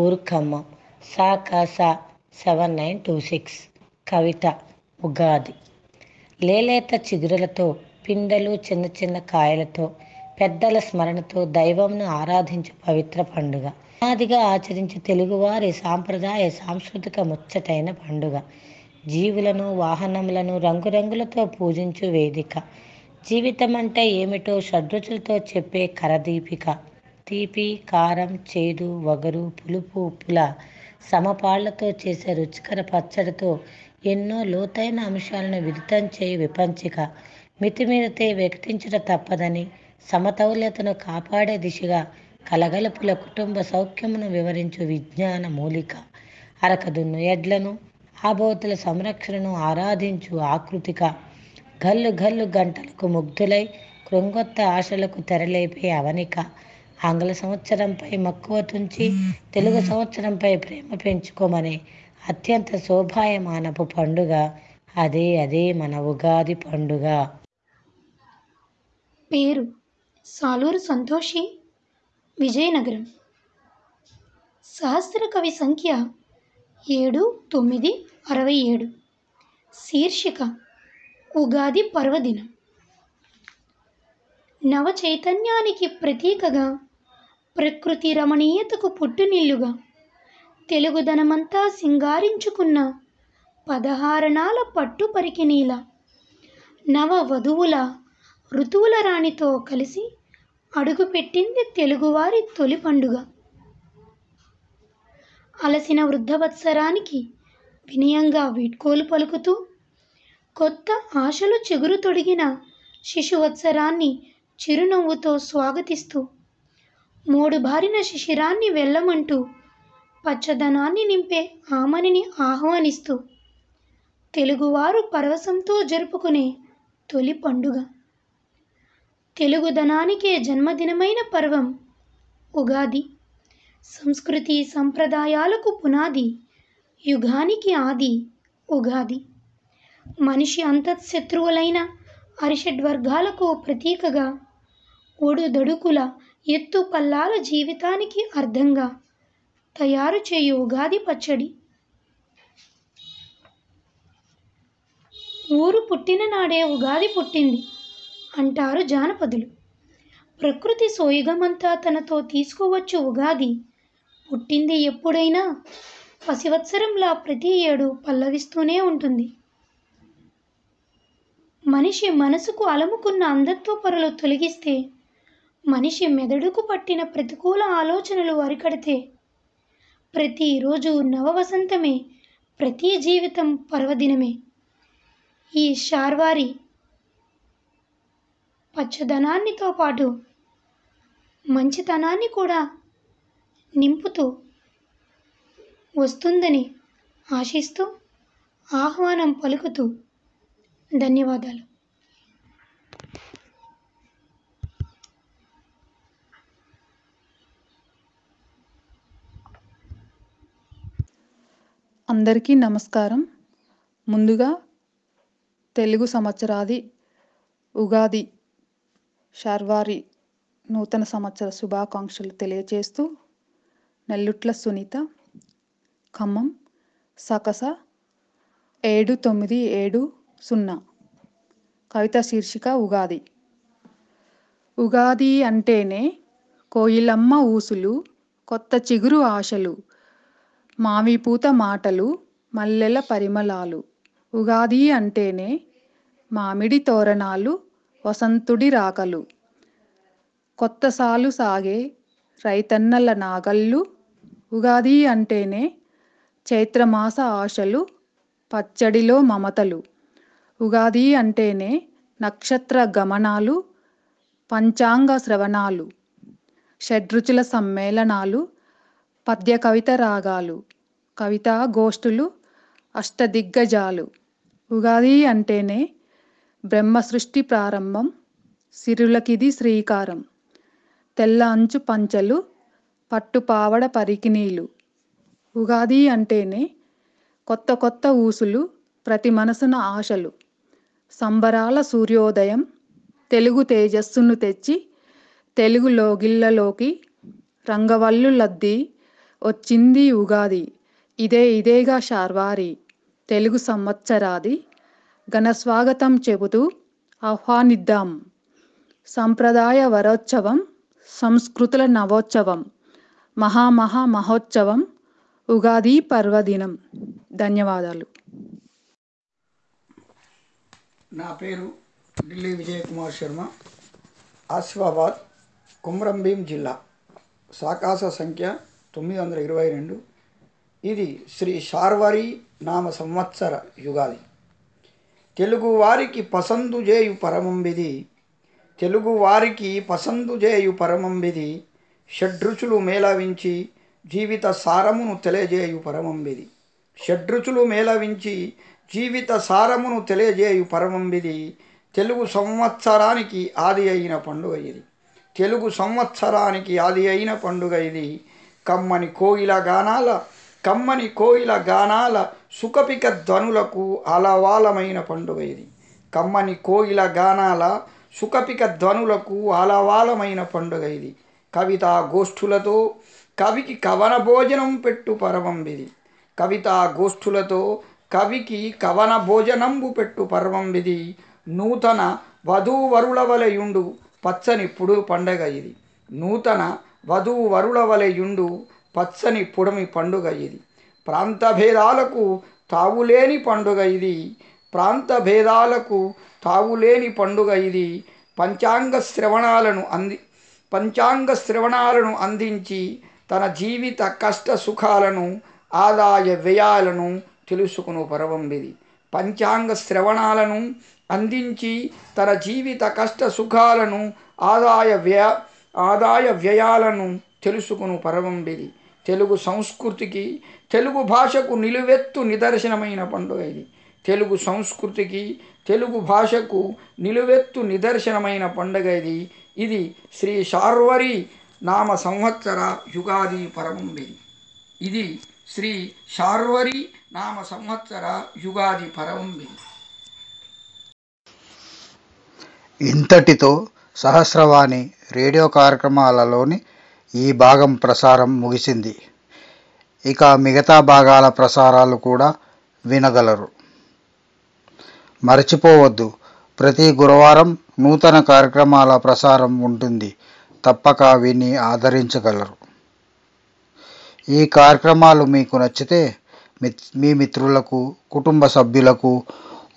ఊరు ఖమ్మం సా. కాసా సెవెన్ నైన్ టూ సిక్స్ కవిత ఉగాది. లేలేత చిగురులతో పిండలు చిన్న చిన్న కాయలతో పెద్దల స్మరణతో దైవంను ఆరాధించు పవిత్ర పండుగ. ఉగాదిగా ఆచరించే తెలుగువారి సాంప్రదాయ సాంస్కృతిక ముచ్చటైన పండుగ. జీవులను వాహనములను రంగురంగులతో పూజించు వేదిక. జీవితం అంటే ఏమిటో షడ్రుచులతో చెప్పే కరదీపిక. తీపి కారం చేదు వగరు పులుపు ఉప్పుల సమపాళ్ళతో చేసే రుచికర పచ్చడితో ఎన్నో లోతైన అంశాలను విదితం చేయి విపంచిక. మితిమీరితే వికటించుట తప్పదని సమతౌల్యతను కాపాడే దిశగా కలగలుపుల కుటుంబ సౌఖ్యమును వివరించు విజ్ఞాన మూలిక. అరకదున్ను ఎడ్లను ఆబోతుల సంరక్షణను ఆరాధించు ఆకృతిక. గల్లు గల్లు గంటలకు ముగ్ధులై కృంగొత్త ఆశలకు తెరలేపే అవనిక. ఆంగ్ల సంవత్సరంపై మక్కువ తుంచి తెలుగు సంవత్సరంపై ప్రేమ పెంచుకోమనే అత్యంత శోభాయమానపు పండుగ. అదే అదే మన ఉగాది పండుగ. పేరు సాలూరు సంతోషి విజయనగరం. సహస్ర కవి సంఖ్య ఏడు తొమ్మిది అరవై ఏడు. శీర్షిక ఉగాది పర్వదినం. నవ చైతన్యానికి ప్రతీకగా ప్రకృతి రమణీయతకు పుట్టునిల్లుగా. తెలుగుదనమంతా సింగారించుకున్న పదహారణాల పట్టు పరికినీల నవ వధువుల ఋతువుల రాణితో కలిసి అడుగుపెట్టింది తెలుగువారి తొలి పండుగ. అలసిన వృద్ధవత్సరానికి వినయంగా వీడ్కోలు పలుకుతూ కొత్త ఆశలు చిగురు తొడిగిన శిశువత్సరాన్ని చిరునవ్వుతో స్వాగతిస్తూ మూడు బారిన శిశిరాన్ని వెళ్ళమంటూ పచ్చదనాన్ని నింపే ఆమనిని ఆహ్వానిస్తూ తెలుగువారు పరవశంతో జరుపుకునే తొలి పండుగ. తెలుగుదనానికే జన్మదినమైన పర్వం ఉగాది. సంస్కృతి సంప్రదాయాలకు పునాది యుగానికి ఆది ఉగాది. మనిషి అంతఃశత్రువులైన అరిషడ్వర్గాలకు ప్రతీకగా ఒడుదొడుకుల ఎత్తు పల్లాల జీవితానికి అర్థంగా. తయారు చేయు ఉగాది పచ్చడి. ఊరు పుట్టిన నాడే ఉగాది పుట్టింది అంటారు జానపదులు. ప్రకృతి సోయుగమంతా తనతో తీసుకువచ్చు ఉగాది. పుట్టింది ఎప్పుడైనా? పసివత్సరంలా ప్రతి ఏడు పల్లవిస్తూనే ఉంటుంది. మనిషి మనసుకు అలముకున్న అంధత్వ పొరలు తొలగిస్తే మనిషి మెదడుకు పట్టిన ప్రతికూల ఆలోచనలు అరికడితే ప్రతిరోజు నవవసంతమే ప్రతి జీవితం పర్వదినమే. ఈ శార్వారి పచ్చదనాన్నితో పాటు మంచితనాన్ని కూడా నింపుతూ వస్తుందని ఆశిస్తూ ఆహ్వానం పలుకుతూ ధన్యవాదాలు. అందరికీ నమస్కారం. ముందుగా తెలుగు సంవత్సరాది ఉగాది శార్వారి నూతన సంవత్సర శుభాకాంక్షలు తెలియజేస్తూ నెల్లుట్ల సునీత ఖమ్మం సకస ఏడు తొమ్మిది ఏడు సున్నా కవిత శీర్షిక ఉగాది. ఉగాది అంటేనే కోయిలమ్మ ఊసులు కొత్త చిగురు ఆశలు మావిపూత మాటలు మల్లెల పరిమళాలు. ఉగాది అంటేనే మామిడి తోరణాలు వసంతుడి రాకలు. కొత్త సాలు సాగే రైతన్నల నాగళ్ళు. ఉగాది అంటేనే చైత్రమాస ఆశలు పచ్చడిలో మమతలు. ఉగాది అంటేనే నక్షత్ర గమనాలు పంచాంగ శ్రవణాలు. షడ్రుచుల సమ్మేళనాలు పద్య కవిత రాగాలు కవితా గోష్ఠులు అష్టదిగ్గజాలు. ఉగాది అంటేనే బ్రహ్మ సృష్టి ప్రారంభం సిరులకిది శ్రీకారం. తెల్ల అంచు పంచలు పట్టుపావడ పరికినీలు ఉగాది అంటేనే కొత్త కొత్త ఊసులు ప్రతి మనసున ఆశలు. సంబరాల సూర్యోదయం తెలుగు తేజస్సును తెచ్చి తెలుగు లోగిళ్ళలోకి రంగవల్లు లద్ది వచ్చింది ఉగాది. ఇదే ఇదేగా శార్వారి. తెలుగు సంవత్సరాది ఘనస్వాగతం చెబుతూ ఆహ్వానిద్దాం. సంప్రదాయ వరోత్సవం సంస్కృతుల నవోత్సవం మహామహా మహోత్సవం ఉగాది పర్వదినం. ధన్యవాదాలు. నా పేరు ఢిల్లీ విజయ్ కుమార్ శర్మ. ఆసిఫాబాద్ కుమ్రంభీం జిల్లా. సాకాస సంఖ్య తొమ్మిది వందల ఇరవై రెండు. ఇది శ్రీ శార్వరి నామ సంవత్సర యుగాది. తెలుగు వారికి పసందు చేయు పరమంబిది. తెలుగు వారికి పసందు చేయు పరమంబిది. షడ్రుచులు మేళవించి జీవిత సారమును తెలియజేయు పరమంబిది. షడ్రుచులు మేళవించి జీవిత సారమును తెలియజేయు పరమంబిది. తెలుగు సంవత్సరానికి ఆది అయిన పండుగ ఇది. తెలుగు సంవత్సరానికి ఆది అయిన పండుగ ఇది. కమ్మని కోయిల గానాల కమ్మని కోయిల గానాల సుఖపిక ధ్వనులకు అలవాలమైన పండుగ ఇది. కమ్మని కోయిల గానాల సుఖపిక ధ్వనులకు అలవాలమైన పండుగ ఇది. కవితా గోష్ఠులతో కవికి కవన భోజనం పెట్టు పరమంబిది కవితా గోష్ఠులతో కవికి కవన భోజనంబు పెట్టు పర్వంబిది నూతన వధూవరుల వలయుండు పచ్చని పుడు పండగ ఇది. నూతన వధువు వరుల వలెయుండు పచ్చని పుడమి పండుగ ఇది. ప్రాంత భేదాలకు తావులేని పండుగ ఇది. ప్రాంత భేదాలకు తావులేని పండుగ ఇది. పంచాంగ శ్రవణాలను అంది పంచాంగ శ్రవణాలను అందించి తన జీవిత కష్ట సుఖాలను ఆదాయ వ్యయాలను తెలుసుకును పరవంబిది పంచాంగ శ్రవణాలను అందించి తన జీవిత కష్ట సుఖాలను ఆదాయ వ్యయ ఆదాయ వ్యయాలను తెలుసుకును పరవంబిది తెలుగు సంస్కృతికి తెలుగు భాషకు నిలువెత్తు నిదర్శనమైన పండుగ ఇది. తెలుగు సంస్కృతికి తెలుగు భాషకు నిలువెత్తు నిదర్శనమైన పండుగ ఇది. ఇది శ్రీ శార్వరి నామ సంవత్సర యుగాది పరమంబిది. ఇది శ్రీ శార్వరి నామ సంవత్సర యుగాది పరమంబిది. ఇంతటితో సహస్రవాణి రేడియో కార్యక్రమాలలోని ఈ భాగం ప్రసారం ముగిసింది. ఇక మిగతా భాగాల ప్రసారాలు కూడా వినగలరు. మర్చిపోవద్దు. ప్రతి గురువారం నూతన కార్యక్రమాల ప్రసారం ఉంటుంది. తప్పక విని ఆదరించగలరు. ఈ కార్యక్రమాలు మీకు నచ్చితే మిత్- మీ మిత్రులకు కుటుంబ సభ్యులకు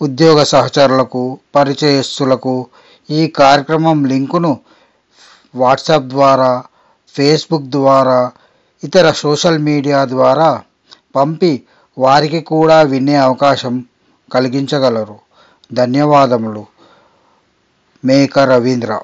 ఉద్యోగ సహచరులకు పరిచయస్తులకు ఈ కార్యక్రమం లింకును వాట్సాప్ ద్వారా ఫేస్బుక్ ద్వారా ఇతర సోషల్ మీడియా ద్వారా పంపి వారికి కూడా వినే అవకాశం కలిగించగలరు. ధన్యవాదములు. మేక రవీంద్ర.